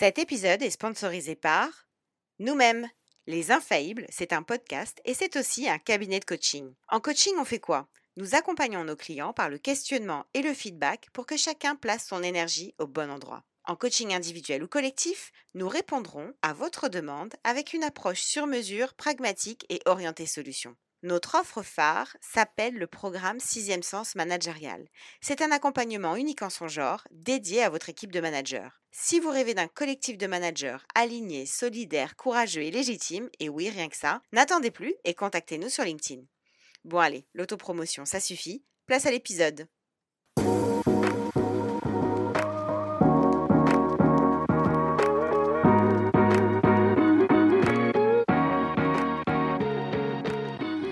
Cet épisode est sponsorisé par nous-mêmes. Les Infaillibles, c'est un podcast et c'est aussi un cabinet de coaching. En coaching, on fait quoi? Nous accompagnons nos clients par le questionnement et le feedback pour que chacun place son énergie au bon endroit. En coaching individuel ou collectif, nous répondrons à votre demande avec une approche sur mesure, pragmatique et orientée solution. Notre offre phare s'appelle le programme Sixième Sens Managérial. C'est un accompagnement unique en son genre, dédié à votre équipe de managers. Si vous rêvez d'un collectif de managers alignés, solidaires, courageux et légitimes, et oui, rien que ça, n'attendez plus et contactez-nous sur LinkedIn. Bon allez, l'autopromotion, ça suffit. Place à l'épisode.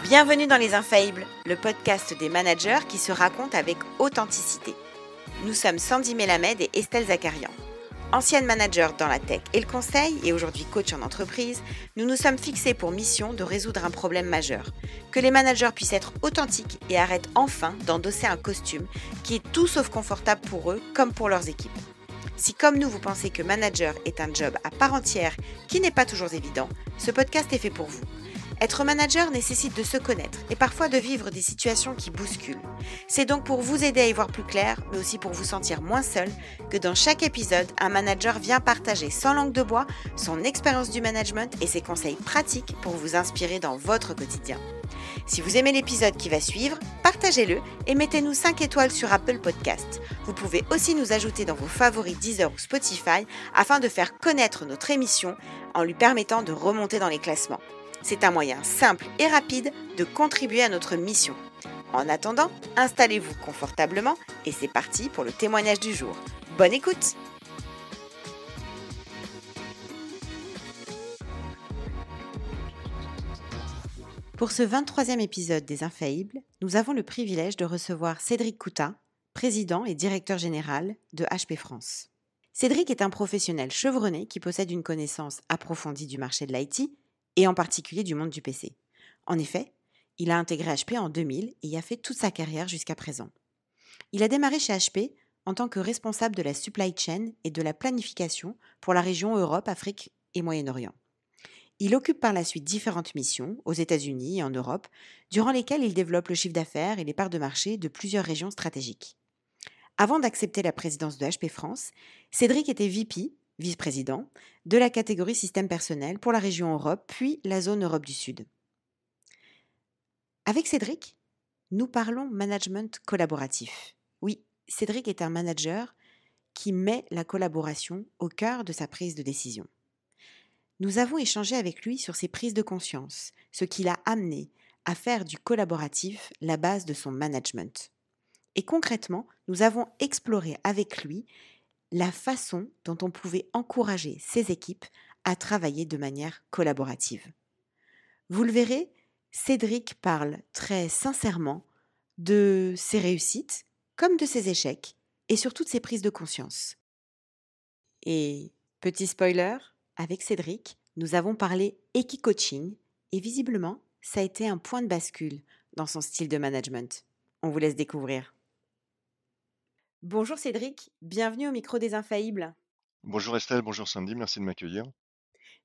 Bienvenue dans Les Infaillibles, le podcast des managers qui se racontent avec authenticité. Nous sommes Sandy Melamed et Estelle Zakarian. Anciennes managers dans la tech et le conseil et aujourd'hui coach en entreprise, nous nous sommes fixés pour mission de résoudre un problème majeur. Que les managers puissent être authentiques et arrêtent enfin d'endosser un costume qui est tout sauf confortable pour eux comme pour leurs équipes. Si comme nous vous pensez que manager est un job à part entière qui n'est pas toujours évident, ce podcast est fait pour vous. Être manager nécessite de se connaître et parfois de vivre des situations qui bousculent. C'est donc pour vous aider à y voir plus clair, mais aussi pour vous sentir moins seul, que dans chaque épisode, un manager vient partager sans langue de bois son expérience du management et ses conseils pratiques pour vous inspirer dans votre quotidien. Si vous aimez l'épisode qui va suivre, partagez-le et mettez-nous 5 étoiles sur Apple Podcast. Vous pouvez aussi nous ajouter dans vos favoris Deezer ou Spotify afin de faire connaître notre émission en lui permettant de remonter dans les classements. C'est un moyen simple et rapide de contribuer à notre mission. En attendant, installez-vous confortablement et c'est parti pour le témoignage du jour. Bonne écoute Pour ce 23e épisode des Infaillibles, nous avons le privilège de recevoir Cédric Coutin, président et directeur général de HP France. Cédric est un professionnel chevronné qui possède une connaissance approfondie du marché de l'IT et en particulier du monde du PC. En effet, il a intégré HP en 2000 et y a fait toute sa carrière jusqu'à présent. Il a démarré chez HP en tant que responsable de la supply chain et de la planification pour la région Europe, Afrique et Moyen-Orient. Il occupe par la suite différentes missions aux États-Unis et en Europe, durant lesquelles il développe le chiffre d'affaires et les parts de marché de plusieurs régions stratégiques. Avant d'accepter la présidence de HP France, Cédric était VP vice-président, de la catégorie système personnel pour la région Europe, puis la zone Europe du Sud. Avec Cédric, nous parlons management collaboratif. Oui, Cédric est un manager qui met la collaboration au cœur de sa prise de décision. Nous avons échangé avec lui sur ses prises de conscience, ce qui l'a amené à faire du collaboratif la base de son management. Et concrètement, nous avons exploré avec lui la façon dont on pouvait encourager ses équipes à travailler de manière collaborative. Vous le verrez, Cédric parle très sincèrement de ses réussites comme de ses échecs et sur toutes ses prises de conscience. Et petit spoiler, avec Cédric, nous avons parlé équi-coaching et visiblement, ça a été un point de bascule dans son style de management. On vous laisse découvrir. Bonjour Cédric, bienvenue au micro des Infaillibles. Bonjour Estelle, bonjour Sandy, merci de m'accueillir.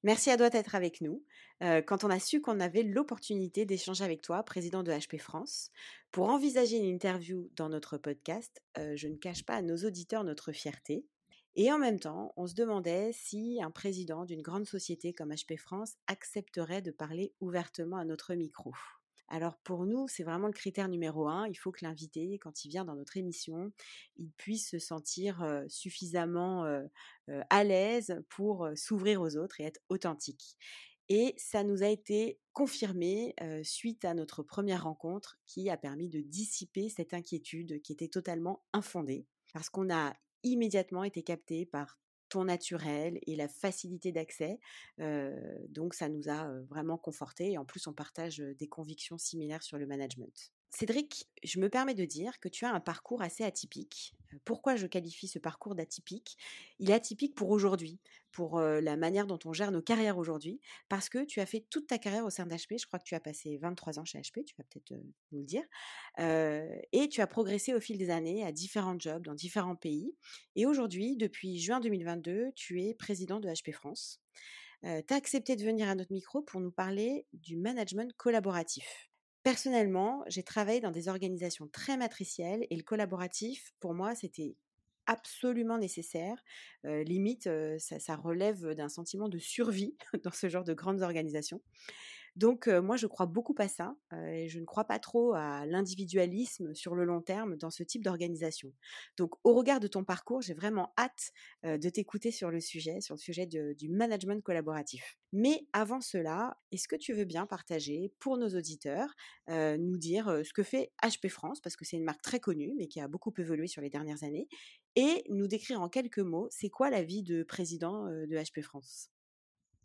Merci à toi d'être avec nous. Euh, quand on a su qu'on avait l'opportunité d'échanger avec toi, président de HP France, pour envisager une interview dans notre podcast, euh, je ne cache pas à nos auditeurs notre fierté. Et en même temps, on se demandait si un président d'une grande société comme HP France accepterait de parler ouvertement à notre micro. Alors pour nous, c'est vraiment le critère numéro un. Il faut que l'invité, quand il vient dans notre émission, il puisse se sentir suffisamment à l'aise pour s'ouvrir aux autres et être authentique. Et ça nous a été confirmé suite à notre première rencontre qui a permis de dissiper cette inquiétude qui était totalement infondée. Parce qu'on a immédiatement été capté par naturel et la facilité d'accès. donc ça nous a vraiment conforté et en plus on partage des convictions similaires sur le management. Cédric, je me permets de dire que tu as un parcours assez atypique. Euh, Pourquoi je qualifie ce parcours d'atypique? Il est atypique pour aujourd'hui, pour euh, la manière dont on gère nos carrières aujourd'hui, parce que tu as fait toute ta carrière au sein d'HP. Je crois que tu as passé 23 ans chez HP, tu vas peut-être euh, nous le dire. Et tu as progressé au fil des années à différents jobs dans différents pays. Et aujourd'hui, depuis juin 2022, tu es président de HP France. tu as accepté de venir à notre micro pour nous parler du management collaboratif. Personnellement, j'ai travaillé dans des organisations très matricielles et le collaboratif, pour moi, c'était absolument nécessaire. Limite, ça relève d'un sentiment de survie dans ce genre de grandes organisations. Donc, moi, je crois beaucoup à ça, et je ne crois pas trop à l'individualisme sur le long terme dans ce type d'organisation. Donc, au regard de ton parcours, j'ai vraiment hâte, de t'écouter sur le sujet, sur le sujet du management collaboratif. Mais avant cela, est-ce que tu veux bien partager pour nos auditeurs, nous dire, ce que fait HP France? Parce que c'est une marque très connue, mais qui a beaucoup évolué sur les dernières années et nous décrire en quelques mots, c'est quoi la vie de président, de HP France?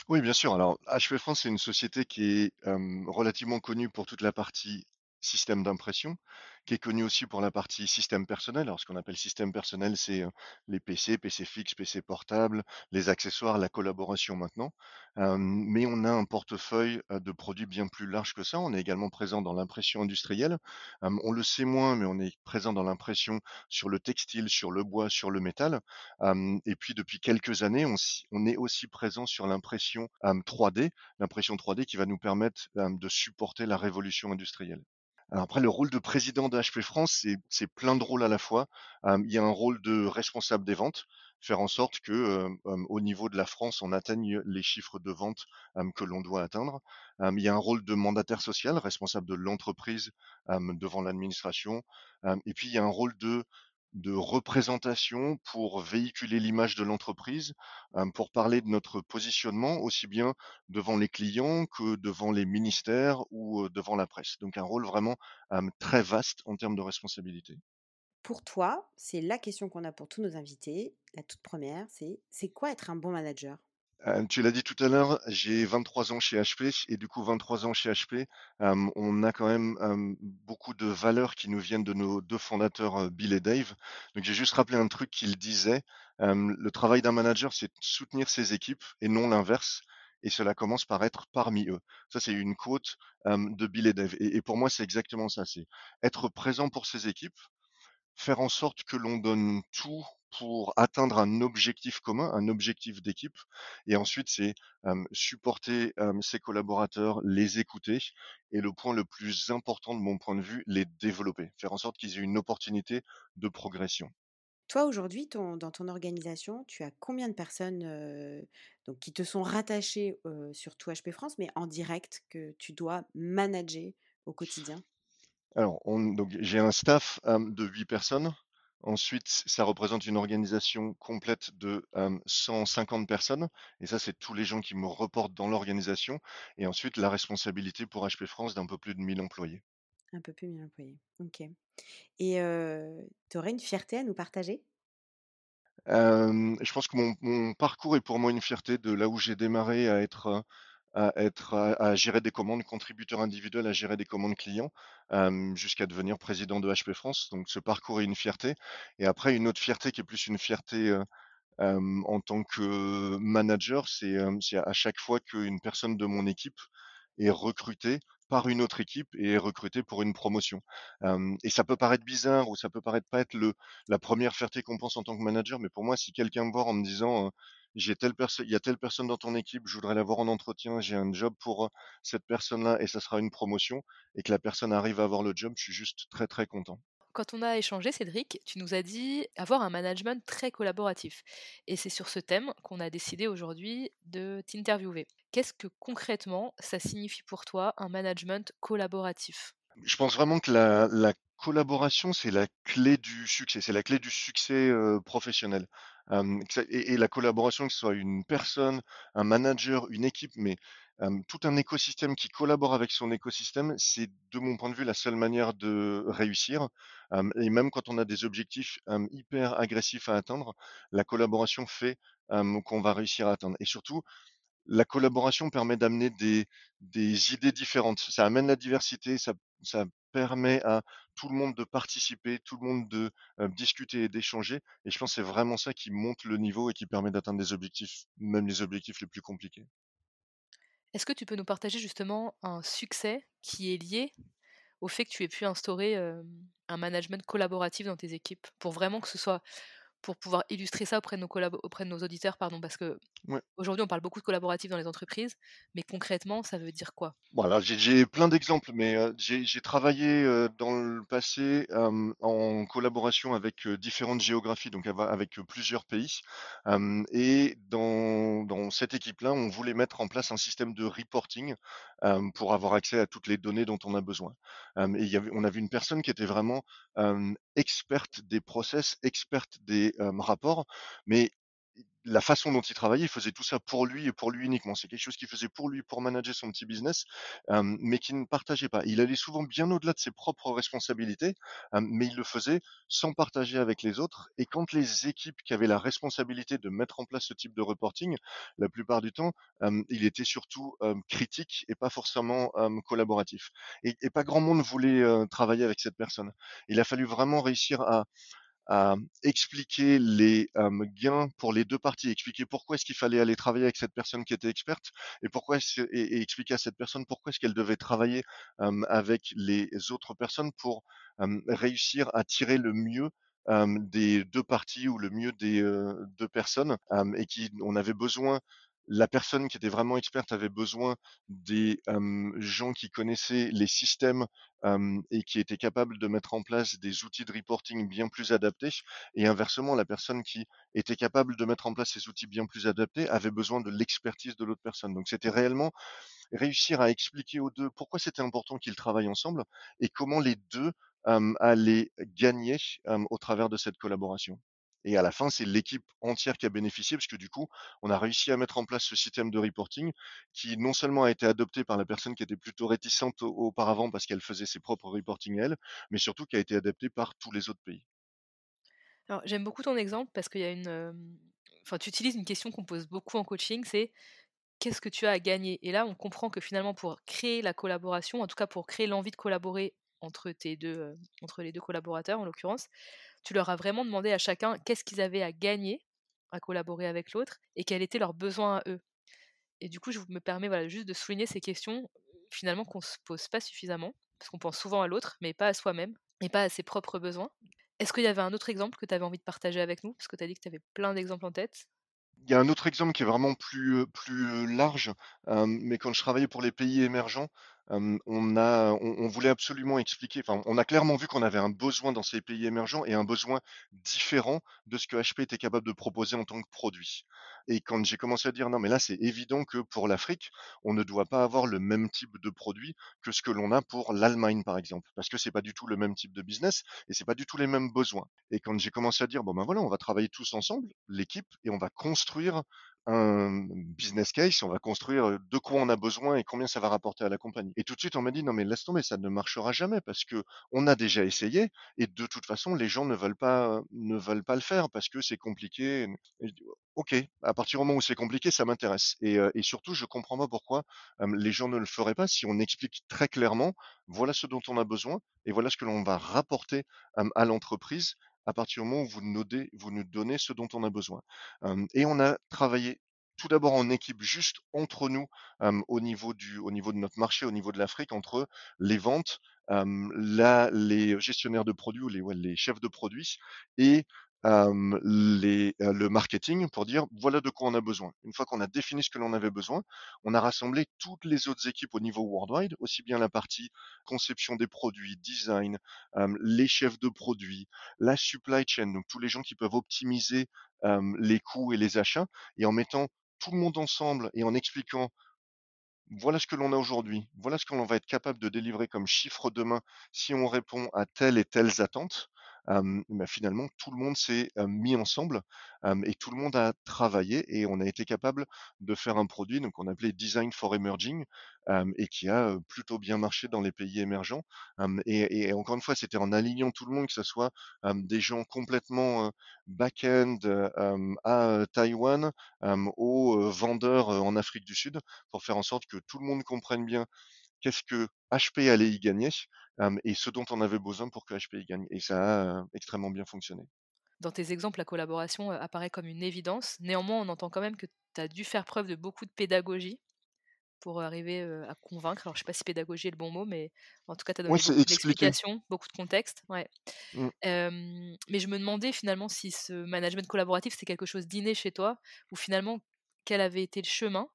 Oui, bien sûr. Alors, HP France, c'est une société qui est relativement connue pour toute la partie système d'impression, qui est connue aussi pour la partie système personnel. Alors, ce qu'on appelle système personnel, c'est les PC, PC fixe, PC portable, les accessoires, la collaboration maintenant. Mais on a un portefeuille de produits bien plus large que ça. On est également présent dans l'impression industrielle. On le sait moins, mais on est présent dans l'impression sur le textile, sur le bois, sur le métal. Et puis, depuis quelques années, on, est aussi présent sur l'impression euh, 3D, l'impression 3D qui va nous permettre de supporter la révolution industrielle. Alors après, le rôle de président de HP France, c'est plein de rôles à la fois. Il y a un rôle de responsable des ventes, faire en sorte que au niveau de la France, on atteigne les chiffres de vente que l'on doit atteindre. Il y a un rôle de mandataire social, responsable de l'entreprise devant l'administration. Et puis il y a un rôle de de représentation pour véhiculer l'image de l'entreprise, euh, pour parler de notre positionnement aussi bien devant les clients que devant les ministères ou devant la presse. Donc un rôle vraiment très vaste en termes de responsabilité. Pour toi, c'est la question qu'on a pour tous nos invités. La toute première, c'est c'est quoi être un bon manager? Tu l'as dit tout à l'heure, j'ai 23 ans chez HP et du coup 23 ans chez HP, on a quand même beaucoup de valeurs qui nous viennent de nos deux fondateurs, Bill et Dave. Donc j'ai juste rappelé un truc qu'ils disaient, le travail d'un manager, c'est soutenir ses équipes et non l'inverse. Et cela commence par être parmi eux. Ça, c'est une quote de Bill et Dave. Et pour moi, c'est exactement ça. C'est être présent pour ses équipes, faire en sorte que l'on donne tout pour atteindre un objectif commun, un objectif d'équipe. Et ensuite, c'est euh, supporter euh, ses collaborateurs, les écouter. Et le point le plus important de mon point de vue, les développer, faire en sorte qu'ils aient une opportunité de progression. Toi, aujourd'hui, dans ton organisation, tu as combien de personnes, donc qui te sont rattachées, heu, surtout HP France, mais en direct que tu dois manager au quotidien? Alors, on, donc, j'ai un staff euh, de 8 personnes. Ensuite, ça représente une organisation complète de euh, 150 personnes. Et ça, c'est tous les gens qui me reportent dans l'organisation. Et ensuite, la responsabilité pour HP France d'un peu plus de 1000 employés. Un peu plus de 1000 employés. OK et tu aurais une fierté à nous partager? Je pense que mon mon parcours est pour moi une fierté de là où j'ai démarré à être, à être à gérer des commandes, contributeur individuel à gérer des commandes clients, jusqu'à devenir président de HP France. Donc ce parcours est une fierté et après une autre fierté qui est plus une fierté, heu, hem, en tant que manager, c'est, à chaque fois qu'une personne de mon équipe est recrutée par une autre équipe et est recrutée pour une promotion. Et ça peut paraître bizarre ou ça peut paraître pas être le la première fierté qu'on pense en tant que manager, mais pour moi, si quelqu'un me voit en me disant, «J'ai telle personne il y a telle personne dans ton équipe, je voudrais l'avoir en entretien, j'ai un job pour, heu, cette personne-là et ça sera une promotion» et que la personne arrive à avoir le job, je suis juste très, très content. Quand on a échangé, Cédric, tu nous as dit avoir un management très collaboratif. Et c'est sur ce thème qu'on a décidé aujourd'hui de t'interviewer. Qu'est-ce que concrètement ça signifie pour toi un management collaboratif? Je pense vraiment que la la collaboration, c'est la clé du succès, c'est la clé du succès, heu, professionnel. Et la collaboration, que ce soit une personne, un manager, une équipe, mais tout un écosystème qui collabore avec son écosystème, c'est de mon point de vue la seule manière de réussir. Et même quand on a des objectifs, hyper agressifs à atteindre, la collaboration fait, qu'on va réussir à atteindre. Et surtout, la collaboration permet d'amener des idées différentes. Ça amène la diversité, ça permet à tout le monde de participer, tout le monde de euh, discuter et d'échanger. Et je pense que c'est vraiment ça qui monte le niveau et qui permet d'atteindre des objectifs, même les objectifs les plus compliqués. Est-ce que tu peux nous partager justement un succès qui est lié au fait que tu aies pu instaurer un management collaboratif dans tes équipes? Pour vraiment que ce soit pour pouvoir illustrer ça auprès de nos, auprès de nos auditeurs, pardon, parce que aujourd'hui on parle beaucoup de collaboratif dans les entreprises, mais concrètement ça veut dire quoi? Voilà, j'ai plein d'exemples, mais j'ai travaillé dans le passé en collaboration avec différentes géographies, donc avec plusieurs pays, et dans, dans cette équipe-là, on voulait mettre en place un système de reporting pour avoir accès à toutes les données dont on a besoin. et y avait, on avait une personne qui était vraiment experte des process, experte des rapports, mais la façon dont il travaillait, il faisait tout ça pour lui et pour lui uniquement. C'est quelque chose qu'il faisait pour lui, pour manager son petit business, mais qu'il ne partageait pas. Il allait souvent bien au-delà de ses propres responsabilités, mais il le faisait sans partager avec les autres. Et quand les équipes qui avaient la responsabilité de mettre en place ce type de reporting, la plupart du temps, il était surtout critique et pas forcément collaboratif. Et, et, pas grand monde voulait travailler avec cette personne. Il a fallu vraiment réussir à à expliquer les gains pour les deux parties, expliquer pourquoi est-ce qu'il fallait aller travailler avec cette personne qui était experte et pourquoi et, et, expliquer à cette personne pourquoi est-ce qu'elle devait travailler avec les autres personnes pour réussir à tirer le mieux des deux parties ou le mieux des deux personnes et qui on avait besoin la personne qui était vraiment experte avait besoin des gens qui connaissaient les systèmes et qui étaient capables de mettre en place des outils de reporting bien plus adaptés. Et inversement, la personne qui était capable de mettre en place ces outils bien plus adaptés avait besoin de l'expertise de l'autre personne. Donc c'était réellement réussir à expliquer aux deux pourquoi c'était important qu'ils travaillent ensemble et comment les deux allaient gagner au travers de cette collaboration. Et à la fin, c'est l'équipe entière qui a bénéficié parce que du coup, on a réussi à mettre en place ce système de reporting qui non seulement a été adopté par la personne qui était plutôt réticente auparavant parce qu'elle faisait ses propres reporting elle, mais surtout qui a été adapté par tous les autres pays. Alors, j'aime beaucoup ton exemple parce qu'il y a une. Enfin, tu utilises une question qu'on pose beaucoup en coaching, c'est qu'est-ce que tu as à gagner? Et là, on comprend que finalement, pour créer la collaboration, en tout cas pour créer l'envie de collaborer entre tes deux, entre les deux collaborateurs en l'occurrence, tu leur as vraiment demandé à chacun qu'est-ce qu'ils avaient à gagner à collaborer avec l'autre et quels étaient leurs besoins à eux. Et du coup, je me permets voilà, juste de souligner ces questions finalement qu'on ne se pose pas suffisamment, parce qu'on pense souvent à l'autre, mais pas à soi-même, et pas à ses propres besoins. Est-ce qu'il y avait un autre exemple que tu avais envie de partager avec nous? Parce que tu as dit que tu avais plein d'exemples en tête. Il y a un autre exemple qui est vraiment plus, plus large, mais quand je travaillais pour les pays émergents, on a on voulait absolument expliquer enfin, on a clairement vu qu'on avait un besoin dans ces pays émergents et un besoin différent de ce que HP était capable de proposer en tant que produit. Et quand j'ai commencé à dire: «Non, mais là, c'est évident que pour l'Afrique, on ne doit pas avoir le même type de produit que ce que l'on a pour l'Allemagne», par exemple, parce que c'est pas du tout le même type de business et c'est pas du tout les mêmes besoins. Et quand j'ai commencé à dire: «Bon, ben, voilà, on va travailler tous ensemble, l'équipe, et on va construire un business case, on va construire de quoi on a besoin et combien ça va rapporter à la compagnie. Et tout de suite, on m'a dit non mais laisse tomber, ça ne marchera jamais parce que on a déjà essayé et de toute façon, les gens ne veulent pas ne veulent pas le faire parce que c'est compliqué. ok, à partir du moment où c'est compliqué, ça m'intéresse. Et, et, surtout, je comprends pas pourquoi les gens ne le feraient pas si on explique très clairement, voilà ce dont on a besoin et voilà ce que l'on va rapporter à l'entreprise à partir du moment où vous nous, donnez, ce dont on a besoin. et on a travaillé tout d'abord en équipe juste entre nous au, niveau du, au niveau de notre marché, au niveau de l'Afrique, entre les ventes, les gestionnaires de produits ou les chefs de produits et le marketing pour dire voilà de quoi on a besoin. Une fois qu'on a défini ce que l'on avait besoin, on a rassemblé toutes les autres équipes au niveau worldwide, aussi bien la partie conception des produits, design, les chefs de produits, la supply chain, donc tous les gens qui peuvent optimiser les coûts et les achats, et en mettant tout le monde ensemble et en expliquant voilà ce que l'on a aujourd'hui, voilà ce que l'on va être capable de délivrer comme chiffre demain si on répond à telles et telles attentes bah, finalement, tout le monde s'est mis ensemble et tout le monde a travaillé et on a été capable de faire un produit donc on appelait Design for Emerging et qui a plutôt bien marché dans les pays émergents. Et, et, encore une fois, c'était en alignant tout le monde, que ce soit des gens complètement back-end à Taïwan aux vendeurs en Afrique du Sud, pour faire en sorte que tout le monde comprenne bien qu'est-ce que HP allait y gagner et ce dont on avait besoin pour que HP y gagne. Et ça a extrêmement bien fonctionné. Dans tes exemples, la collaboration apparaît comme une évidence. Néanmoins, on entend quand même que tu as dû faire preuve de beaucoup de pédagogie pour arriver à convaincre. Alors, je sais pas si pédagogie est le bon mot, mais en tout cas, tu as donné beaucoup d'explications, beaucoup de contexte. Ouais. Mmh. mais je me demandais finalement si ce management collaboratif, c'est quelque chose d'inné chez toi, ou finalement, quel avait été le chemin?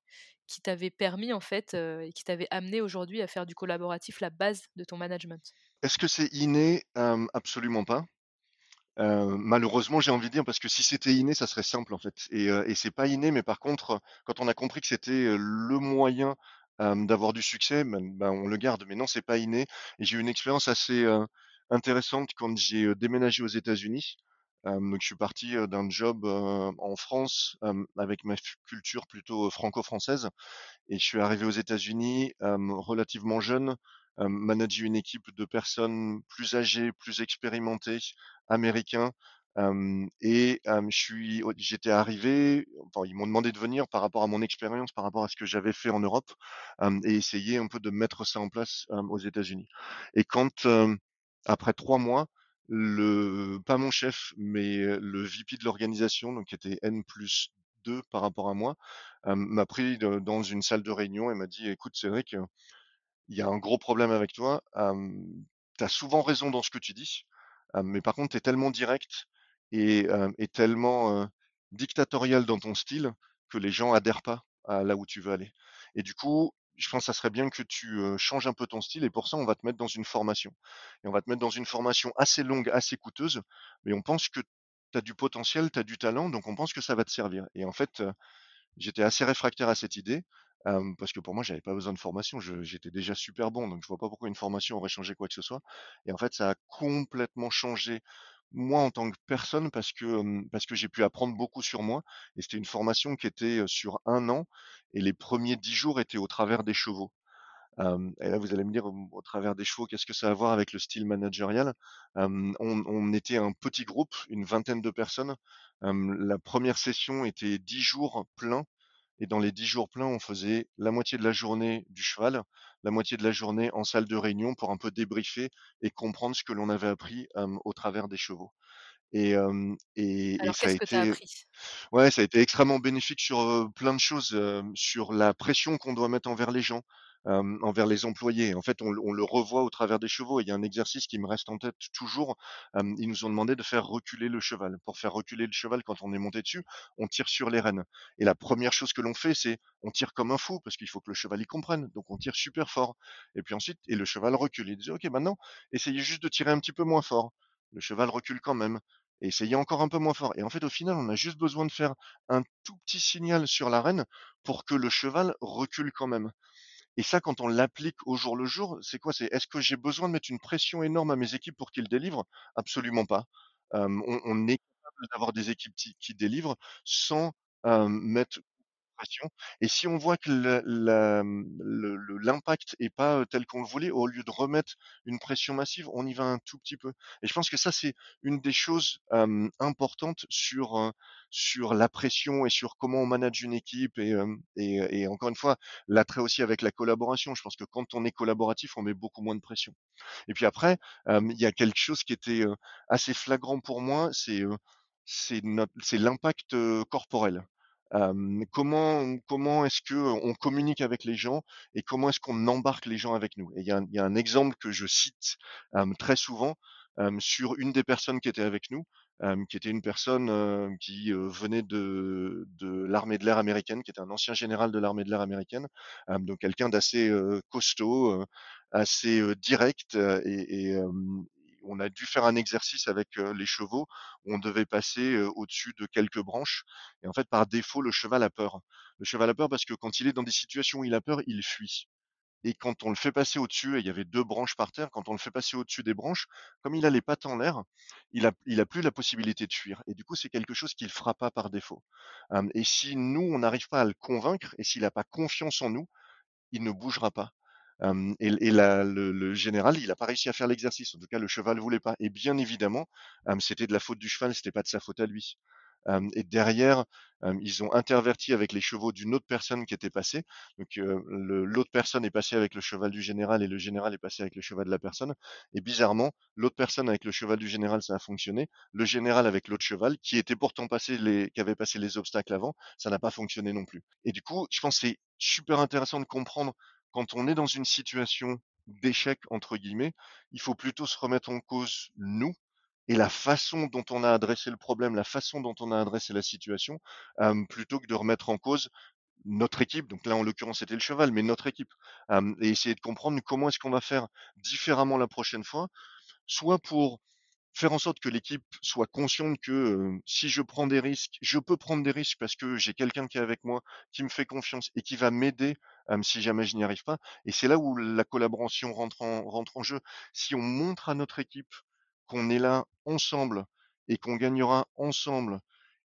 Qui t'avait permis, en fait, et qui t'avait amené aujourd'hui à faire du collaboratif la base de ton management? Est-ce que c'est inné? Absolument pas. malheureusement, j'ai envie de dire, parce que si c'était inné, ça serait simple en fait. Et, c'est pas inné, mais par contre, quand on a compris que c'était le moyen d'avoir du succès, ben, ben, on le garde. Mais non, c'est pas inné. J'ai eu une expérience assez intéressante quand j'ai déménagé aux États-Unis. Donc je suis parti d'un job en France avec ma culture plutôt franco-française et je suis arrivé aux États-Unis relativement jeune manager une équipe de personnes plus âgées, plus expérimentées, américains. et je suis, j'étais arrivé, ils m'ont demandé de venir par rapport à mon expérience, par rapport à ce que j'avais fait en Europe, et essayer un peu de mettre ça en place aux États-Unis. Et quand, après trois mois, le, pas mon chef, mais le VP de l'organisation, donc qui était N plus 2 par rapport à moi, m'a pris dans une salle de réunion et m'a dit, écoute Cédric, il y a un gros problème avec toi. tu as souvent raison dans ce que tu dis, mais par contre, tu es tellement direct et, tellement dictatorial dans ton style que les gens adhèrent pas à là où tu veux aller. Et du coup, je pense que ça serait bien que tu changes un peu ton style et pour ça, on va te mettre dans une formation. Et on va te mettre dans une formation assez longue, assez coûteuse, mais on pense que tu as du potentiel, tu as du talent, donc on pense que ça va te servir. Et en fait, j'étais assez réfractaire à cette idée parce que pour moi, j'avais pas besoin de formation. j'étais déjà super bon, donc je vois pas pourquoi une formation aurait changé quoi que ce soit. Et en fait, ça a complètement changé moi en tant que personne parce que parce que j'ai pu apprendre beaucoup sur moi. Et c'était une formation qui était sur un an et les premiers dix jours étaient au travers des chevaux. et là, vous allez me dire, au travers des chevaux, qu'est-ce que ça a à voir avec le style managérial? On, on, était un petit groupe, une vingtaine de personnes. la première session était dix jours pleins et dans les dix jours pleins, on faisait la moitié de la journée du cheval, la moitié de la journée en salle de réunion pour un peu débriefer et comprendre ce que l'on avait appris au travers des chevaux. Et, et, ça a été, ouais, ça a été extrêmement bénéfique sur plein de choses, sur la pression qu'on doit mettre envers les gens, envers les employés. En fait, on, le revoit au travers des chevaux. Il y a un exercice qui me reste en tête toujours. ils nous ont demandé de faire reculer le cheval. Pour faire reculer le cheval, quand on est monté dessus, on tire sur les rênes. Et la première chose que l'on fait, c'est on tire comme un fou parce qu'il faut que le cheval y comprenne. Donc on tire super fort. Et puis ensuite, et le cheval recule. Il dit ok, maintenant, essayez juste de tirer un petit peu moins fort. Le cheval recule quand même. Essayez encore un peu moins fort. Et en fait, au final, on a juste besoin de faire un tout petit signal sur la reine pour que le cheval recule quand même. Et ça, quand on l'applique au jour le jour, c'est quoi? C'est est-ce que j'ai besoin de mettre une pression énorme à mes équipes pour qu'ils délivrent? Absolument pas. on, est capable d'avoir des équipes qui, délivrent sans mettre et si on voit que l'impact est pas tel qu'on le voulait, au lieu de remettre une pression massive, on y va un tout petit peu. Et je pense que ça, c'est une des choses importantes sur sur la pression et sur comment on manage une équipe et, et, encore une fois l'attrait aussi avec la collaboration. Je pense que quand on est collaboratif, on met beaucoup moins de pression. Et puis après, il y a quelque chose qui était assez flagrant pour moi, c'est c'est l'impact corporel comment comment est-ce que on communique avec les gens et comment est-ce qu'on embarque les gens avec nous? Et il y a, un exemple que je cite très souvent sur une des personnes qui était avec nous, qui était une personne qui venait de, de l'armée de l'air américaine, qui était un ancien général de l'armée de l'air américaine, donc quelqu'un d'assez costaud, assez direct et, on a dû faire un exercice avec les chevaux on devait passer au-dessus de quelques branches. Et en fait, par défaut, le cheval a peur. Le cheval a peur parce que quand il est dans des situations où il a peur, il fuit. Et quand on le fait passer au-dessus, et il y avait deux branches par terre, quand on le fait passer au-dessus des branches, comme il a les pattes en l'air, il a, il plus la possibilité de fuir. Et du coup, c'est quelque chose qu'il fera pas par défaut. et si nous, on n'arrive pas à le convaincre, et s'il n'a pas confiance en nous, il ne bougera pas et, le, général, il n'a pas réussi à faire l'exercice. En tout cas, le cheval ne voulait pas. Et bien évidemment, c'était de la faute du cheval, c'était pas de sa faute à lui. et derrière, ils ont interverti avec les chevaux d'une autre personne qui était passée. Donc l'autre personne est passée avec le cheval du général et le général est passé avec le cheval de la personne. Et bizarrement, l'autre personne avec le cheval du général, ça a fonctionné. Le général avec l'autre cheval, qui était pourtant passé les, qui avait passé les obstacles avant, ça n'a pas fonctionné non plus. Et du coup, je pense que c'est super intéressant de comprendre quand on est dans une situation d'échec entre guillemets, il faut plutôt se remettre en cause nous et la façon dont on a adressé le problème, la façon dont on a adressé la situation, plutôt que de remettre en cause notre équipe, donc là en l'occurrence c'était le cheval, mais notre équipe, et essayer de comprendre comment est-ce qu'on va faire différemment la prochaine fois, soit pour faire en sorte que l'équipe soit consciente que si je prends des risques, je peux prendre des risques parce que j'ai quelqu'un qui est avec moi, qui me fait confiance et qui va m'aider si jamais je n'y arrive pas. Et c'est là où la collaboration rentre en, jeu. Si on montre à notre équipe qu'on est là ensemble et qu'on gagnera ensemble,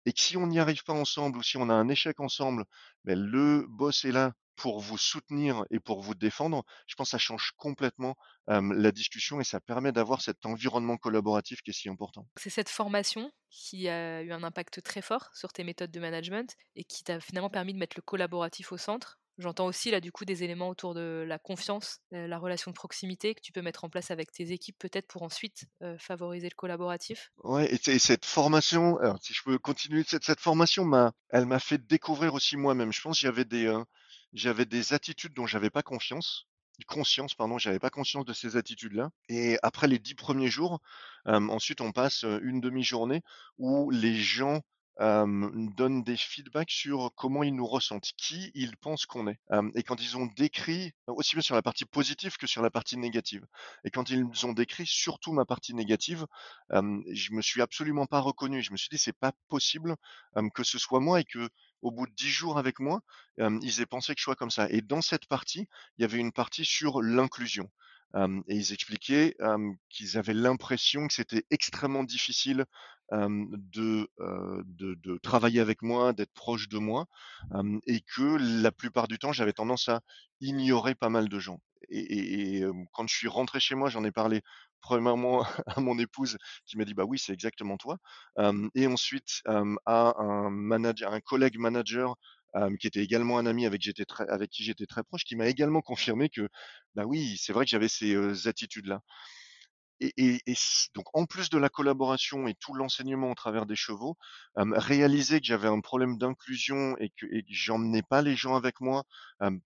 et que si on n'y arrive pas ensemble ou si on a un échec ensemble, ben le boss est là pour vous soutenir et pour vous défendre, je pense que ça change complètement la discussion et ça permet d'avoir cet environnement collaboratif qui est si important. C'est cette formation qui a eu un impact très fort sur tes méthodes de management et qui t'a finalement permis de mettre le collaboratif au centre. J'entends aussi là du coup des éléments autour de la confiance, la relation de proximité que tu peux mettre en place avec tes équipes peut-être pour ensuite favoriser le collaboratif. Ouais, et, cette formation, alors si je peux continuer, cette, cette formation m'a, elle m'a fait découvrir aussi moi-même. Je pense qu'il y avait des, j'avais des attitudes dont j'avais pas confiance, conscience, pardon, j'avais pas conscience de ces attitudes-là. Et après les dix premiers jours, ensuite on passe une demi-journée où les gens donnent des feedbacks sur comment ils nous ressentent, qui ils pensent qu'on est. et quand ils ont décrit, aussi bien sur la partie positive que sur la partie négative, et quand ils ont décrit surtout ma partie négative, je me suis absolument pas reconnu. Je me suis dit c'est pas possible que ce soit moi et que au bout de dix jours avec moi, ils aient pensé que je sois comme ça. Et dans cette partie, il y avait une partie sur l'inclusion. et ils expliquaient qu'ils avaient l'impression que c'était extrêmement difficile de, travailler avec moi, d'être proche de moi, et que la plupart du temps, j'avais tendance à ignorer pas mal de gens. Et, quand je suis rentré chez moi, j'en ai parlé premièrement à mon épouse qui m'a dit bah oui c'est exactement toi, et ensuite à un manager, un collègue manager qui était également un ami avec, qui j'étais très proche, qui m'a également confirmé que bah oui c'est vrai que j'avais ces attitudes là et, donc en plus de la collaboration et tout l'enseignement au travers des chevaux, réaliser que j'avais un problème d'inclusion et que, et j'emmenais pas les gens avec moi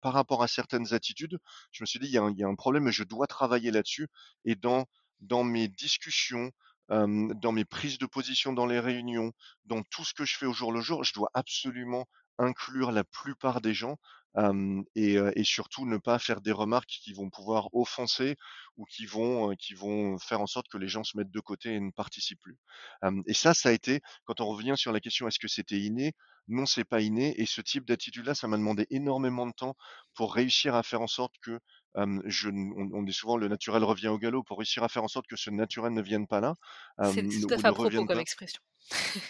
par rapport à certaines attitudes, je me suis dit il y a un, problème et je dois travailler là-dessus. Et dans mes discussions, dans mes prises de position dans les réunions, dans tout ce que je fais au jour le jour, je dois absolument inclure la plupart des gens et, surtout ne pas faire des remarques qui vont pouvoir offenser ou qui vont, qui vont faire en sorte que les gens se mettent de côté et ne participent plus. et ça, ça a été, quand on revient sur la question est-ce que c'était inné? Non, c'est pas inné. Et ce type d'attitude-là, ça m'a demandé énormément de temps pour réussir à faire en sorte que je, on, dit souvent le naturel revient au galop pour réussir à faire en sorte que ce naturel ne vienne pas là. c'est tout à fait à propos comme expression.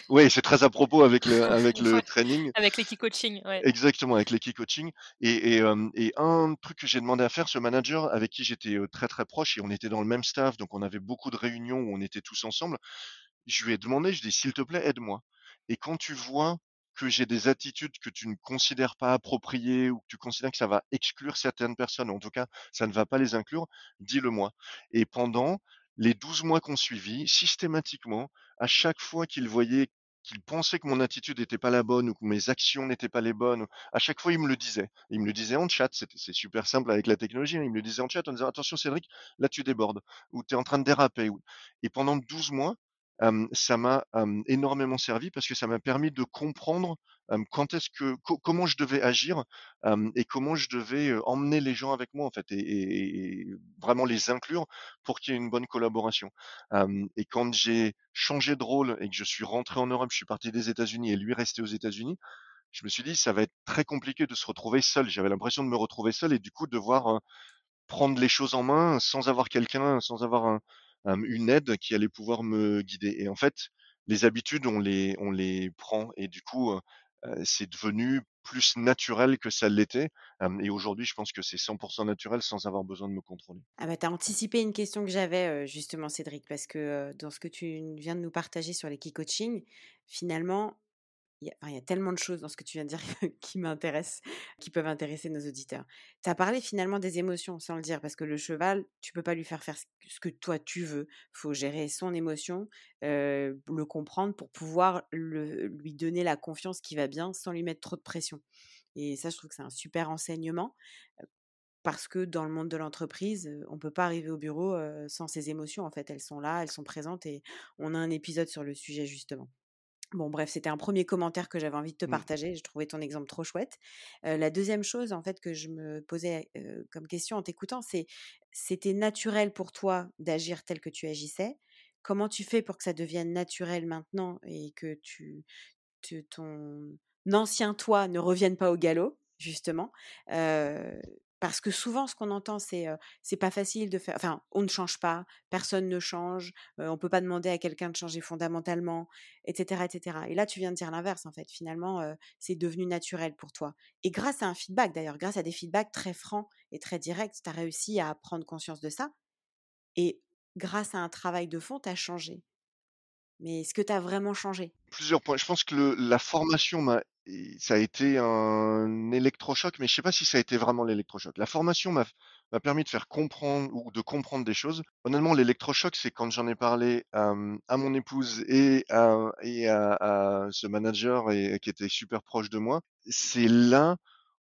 oui, c'est très à propos avec le, avec le training. Avec l'équipe coaching, ouais. Exactement, avec l'équipe coaching. Et, et, et, un truc que j'ai demandé à faire, ce manager avec qui j'étais très très proche et on était dans le même staff, donc on avait beaucoup de réunions où on était tous ensemble. Je lui ai demandé, je lui ai dit, s'il te plaît, aide-moi. Et quand tu vois que j'ai des attitudes que tu ne considères pas appropriées ou que tu considères que ça va exclure certaines personnes, ou en tout cas, ça ne va pas les inclure, dis-le moi. Et pendant les 12 mois qu'on suivit, systématiquement, à chaque fois qu'il voyait qu'il pensait que mon attitude n'était pas la bonne ou que mes actions n'étaient pas les bonnes, à chaque fois il me le disait. Il me le disait en chat, c'est super simple avec la technologie, hein. il me le disait en chat en disant attention Cédric, là tu débordes, ou tu es en train de déraper. Et pendant 12 mois, ça m'a énormément servi parce que ça m'a permis de comprendre quand est-ce que comment je devais agir et comment je devais emmener les gens avec moi en fait et, vraiment les inclure pour qu'il y ait une bonne collaboration. et quand j'ai changé de rôle et que je suis rentré en Europe, je suis parti des États-Unis et lui resté aux États-Unis, je me suis dit ça va être très compliqué de se retrouver seul. J'avais l'impression de me retrouver seul et du coup de devoir prendre les choses en main sans avoir quelqu'un, sans avoir un, une aide qui allait pouvoir me guider. Et en fait, les habitudes, on les, on les prend et du coup, c'est devenu plus naturel que ça l'était. et aujourd'hui, je pense que c'est 100% naturel sans avoir besoin de me contrôler. Ah bah, tu as anticipé une question que j'avais justement, Cédric, parce que dans ce que tu viens de nous partager sur les key coaching, finalement, il y, a, tellement de choses dans ce que tu viens de dire qui m'intéressent, qui peuvent intéresser nos auditeurs. Tu as parlé finalement des émotions, sans le dire, parce que le cheval, tu peux pas lui faire faire ce que toi tu veux. Faut gérer son émotion, le comprendre pour pouvoir lui donner la confiance qui va bien sans lui mettre trop de pression. Et ça, je trouve que c'est un super enseignement. Parce que dans le monde de l'entreprise, on ne peut pas arriver au bureau sans ses émotions. En fait, elles sont là, elles sont présentes et on a un épisode sur le sujet justement. Bon, bref, c'était un premier commentaire que j'avais envie de te mmh. partager. Je trouvais ton exemple trop chouette. la deuxième chose, en fait, que je me posais comme question en t'écoutant, c'est c'était naturel pour toi d'agir tel que tu agissais? Comment tu fais pour que ça devienne naturel maintenant et que tu, ton ancien toi ne revienne pas au galop, justement? Parce que souvent, ce qu'on entend, c'est c'est pas facile de faire. Enfin, on ne change pas, personne ne change, on peut pas demander à quelqu'un de changer fondamentalement, etc., etc. Et là, tu viens de dire l'inverse, en fait. Finalement, c'est devenu naturel pour toi. Et grâce à un feedback, d'ailleurs, grâce à des feedbacks très francs et très directs, tu as réussi à prendre conscience de ça. Et grâce à un travail de fond, tu as changé. Mais est-ce que tu as vraiment changé? Plusieurs points. Je pense que la formation m'a ça a été un électrochoc, mais je sais pas si ça a été vraiment l'électrochoc. La formation m'a permis de faire comprendre ou de comprendre des choses. Honnêtement, l'électrochoc, c'est quand j'en ai parlé à mon épouse et à, ce manager qui était super proche de moi. C'est là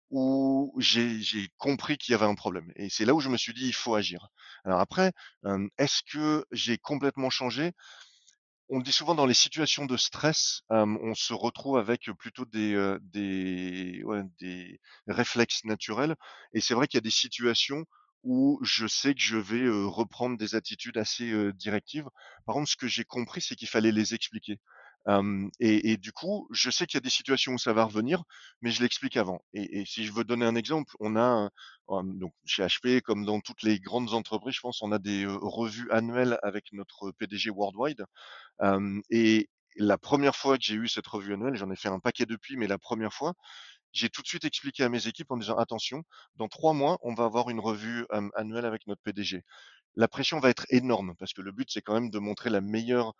où j'ai compris qu'il y avait un problème. Et c'est là où je me suis dit, il faut agir. Alors après, est-ce que j'ai complètement changé? On dit souvent dans les situations de stress, on se retrouve avec plutôt des, des, des réflexes naturels. Et c'est vrai qu'il y a des situations où je sais que je vais reprendre des attitudes assez directives. Par contre, ce que j'ai compris, c'est qu'il fallait les expliquer. et, du coup, je sais qu'il y a des situations où ça va revenir, mais je l'explique avant. Et, si je veux donner un exemple, on a donc chez HP, comme dans toutes les grandes entreprises, je pense, on a des revues annuelles avec notre PDG worldwide et la première fois que j'ai eu cette revue annuelle, j'en ai fait un paquet depuis, mais la première fois, j'ai tout de suite expliqué à mes équipes en disant attention, dans trois mois, on va avoir une revue annuelle avec notre PDG. La pression va être énorme parce que le but, c'est quand même de montrer la meilleure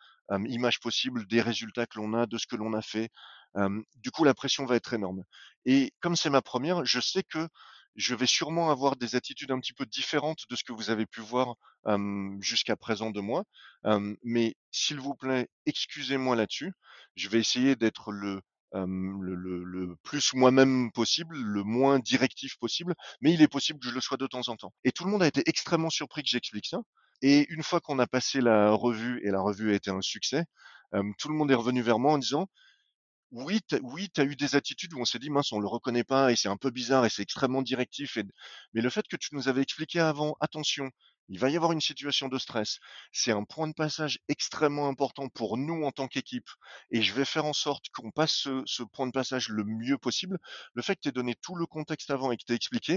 image possible des résultats que l'on a, de ce que l'on a fait. du coup, la pression va être énorme. Et comme c'est ma première, je sais que je vais sûrement avoir des attitudes un petit peu différentes de ce que vous avez pu voir jusqu'à présent de moi. mais s'il vous plaît, excusez-moi là-dessus. Je vais essayer d'être le, le, le, plus moi-même possible, le moins directif possible, mais il est possible que je le sois de temps en temps. Et tout le monde a été extrêmement surpris que j'explique ça. Et une fois qu'on a passé la revue, et la revue a été un succès, tout le monde est revenu vers moi en disant oui, tu oui, as eu des attitudes où on s'est dit: «Mince, on le reconnaît pas et c'est un peu bizarre et c'est extrêmement directif et» mais le fait que tu nous avais expliqué avant: «Attention, il va y avoir une situation de stress. C'est un point de passage extrêmement important pour nous en tant qu'équipe et je vais faire en sorte qu'on passe ce point de passage le mieux possible». Le fait que tu aies donné tout le contexte avant et que tu aies expliqué,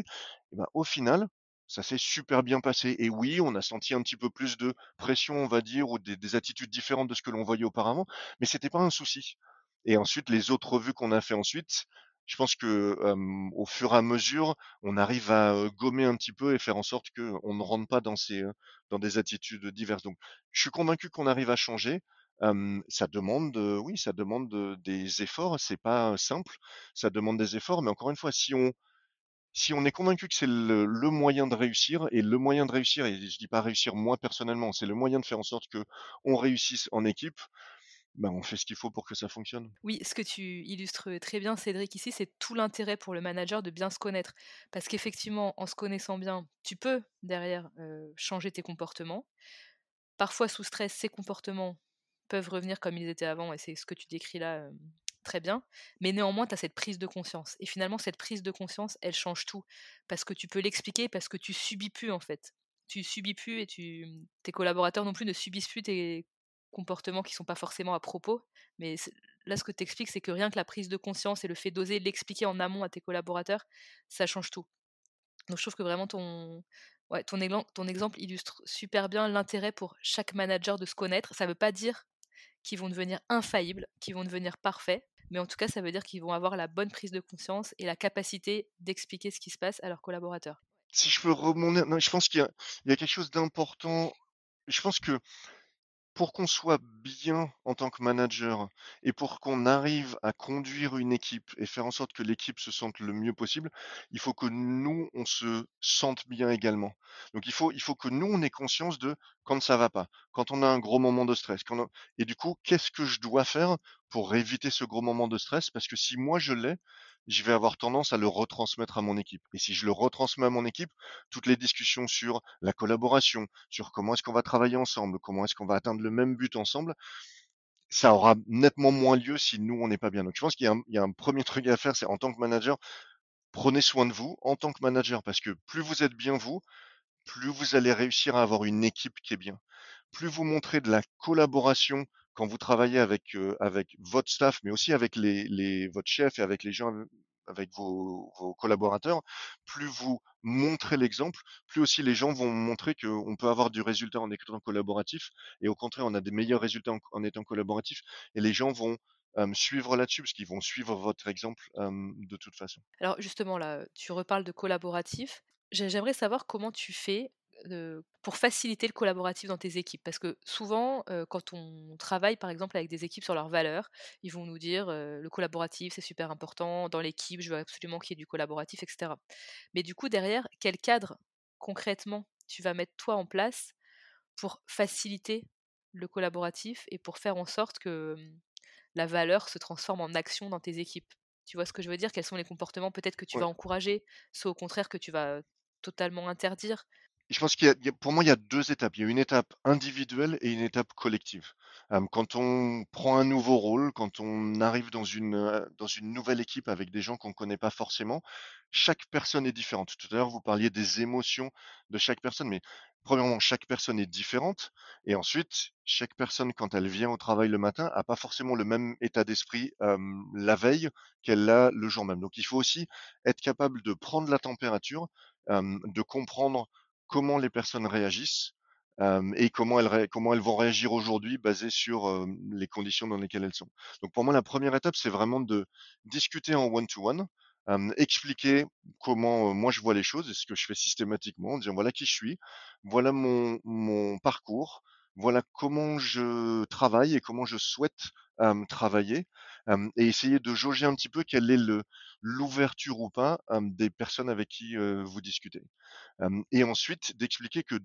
et ben, au final, ça s'est super bien passé et oui, on a senti un petit peu plus de pression, on va dire, ou des des attitudes différentes de ce que l'on voyait auparavant, mais c'était pas un souci. Et ensuite, les autres revues qu'on a fait ensuite, je pense que au fur et à mesure, on arrive à gommer un petit peu et faire en sorte qu'on ne rentre pas dans ces dans des attitudes diverses. Donc, je suis convaincu qu'on arrive à changer. ça demande, oui, ça demande des efforts. C'est pas simple. Ça demande des efforts, mais encore une fois, si on si on est convaincu que c'est le, le, moyen de réussir et le moyen de réussir, et je dis pas réussir moi personnellement, c'est le moyen de faire en sorte que on réussisse en équipe. Bah, on fait ce qu'il faut pour que ça fonctionne. Oui, ce que tu illustres très bien, Cédric, ici, c'est tout l'intérêt pour le manager de bien se connaître. Parce qu'effectivement, en se connaissant bien, tu peux derrière changer tes comportements. Parfois, sous stress, ces comportements peuvent revenir comme ils étaient avant, et c'est ce que tu décris là très bien. Mais néanmoins, tu as cette prise de conscience. Et finalement, cette prise de conscience, elle change tout. Parce que tu peux l'expliquer, parce que tu subis plus, en fait. Tu subis plus et tu, tes collaborateurs non plus ne subissent plus tes comportements qui sont pas forcément à propos. Mais là, ce que tu expliques, c'est que rien que la prise de conscience et le fait d'oser l'expliquer en amont à tes collaborateurs, ça change tout. Donc je trouve que vraiment ton, ton, exemple illustre super bien l'intérêt pour chaque manager de se connaître. Ça ne veut pas dire qu'ils vont devenir infaillibles, qu'ils vont devenir parfaits, mais en tout cas, ça veut dire qu'ils vont avoir la bonne prise de conscience et la capacité d'expliquer ce qui se passe à leurs collaborateurs. Si je peux remonter, je pense qu'il y a quelque chose d'important. Je pense que pour qu'on soit bien en tant que manager et pour qu'on arrive à conduire une équipe et faire en sorte que l'équipe se sente le mieux possible, il faut que nous, on se sente bien également. Donc il faut, il faut que nous, on ait conscience de quand ça va pas, quand on a un gros moment de stress. Et du coup, qu'est-ce que je dois faire pour éviter ce gros moment de stress? Parce que si moi je l'ai, je vais avoir tendance à le retransmettre à mon équipe. Et si je le retransmets à mon équipe, toutes les discussions sur la collaboration, sur comment est-ce qu'on va travailler ensemble, comment est-ce qu'on va atteindre le même but ensemble, ça aura nettement moins lieu si nous, on n'est pas bien. Donc je pense qu'il y, a un premier truc à faire, c'est en tant que manager, prenez soin de vous en tant que manager, parce que plus vous êtes bien vous, plus vous allez réussir à avoir une équipe qui est bien. Plus vous montrez de la collaboration quand vous travaillez avec, avec votre staff, mais aussi avec les, les, votre chef et avec les gens, avec vos, vos collaborateurs, plus vous montrez l'exemple, plus aussi les gens vont montrer qu'on peut avoir du résultat en étant collaboratif, et au contraire, on a des meilleurs résultats en, étant collaboratif, et les gens vont suivre là-dessus, parce qu'ils vont suivre votre exemple de toute façon. Alors justement, là, tu reparles de collaboratif. J'aimerais savoir comment tu fais pour faciliter le collaboratif dans tes équipes? Parce que souvent, quand on travaille par exemple avec des équipes sur leurs valeurs, ils vont nous dire le collaboratif c'est super important, dans l'équipe je veux absolument qu'il y ait du collaboratif, etc. Mais du coup, derrière, quel cadre concrètement tu vas mettre toi en place pour faciliter le collaboratif et pour faire en sorte que mmh, la valeur se transforme en action dans tes équipes? Tu vois ce que je veux dire? Quels sont les comportements peut-être que tu vas encourager, soit au contraire que tu vas totalement interdire je pense qu'il y a, pour moi, il y a deux étapes. Il y a une étape individuelle et une étape collective. quand on prend un nouveau rôle, quand on arrive dans une, dans une nouvelle équipe avec des gens qu'on ne connaît pas forcément, chaque personne est différente. Tout à l'heure, vous parliez des émotions de chaque personne, mais premièrement, chaque personne est différente. Et ensuite, chaque personne, quand elle vient au travail le matin, n'a pas forcément le même état d'esprit la veille qu'elle a le jour même. Donc, il faut aussi être capable de prendre la température, de comprendre comment les personnes réagissent et comment elles, vont réagir aujourd'hui basé sur les conditions dans lesquelles elles sont. Donc pour moi, la première étape, c'est vraiment de discuter en one-to-one, expliquer comment moi je vois les choses et ce que je fais systématiquement, dire voilà qui je suis, voilà mon parcours, voilà comment je travaille et comment je souhaite travailler, et essayer de jauger un petit peu quelle est l'ouverture ou pas des personnes avec qui vous discutez et ensuite d'expliquer que,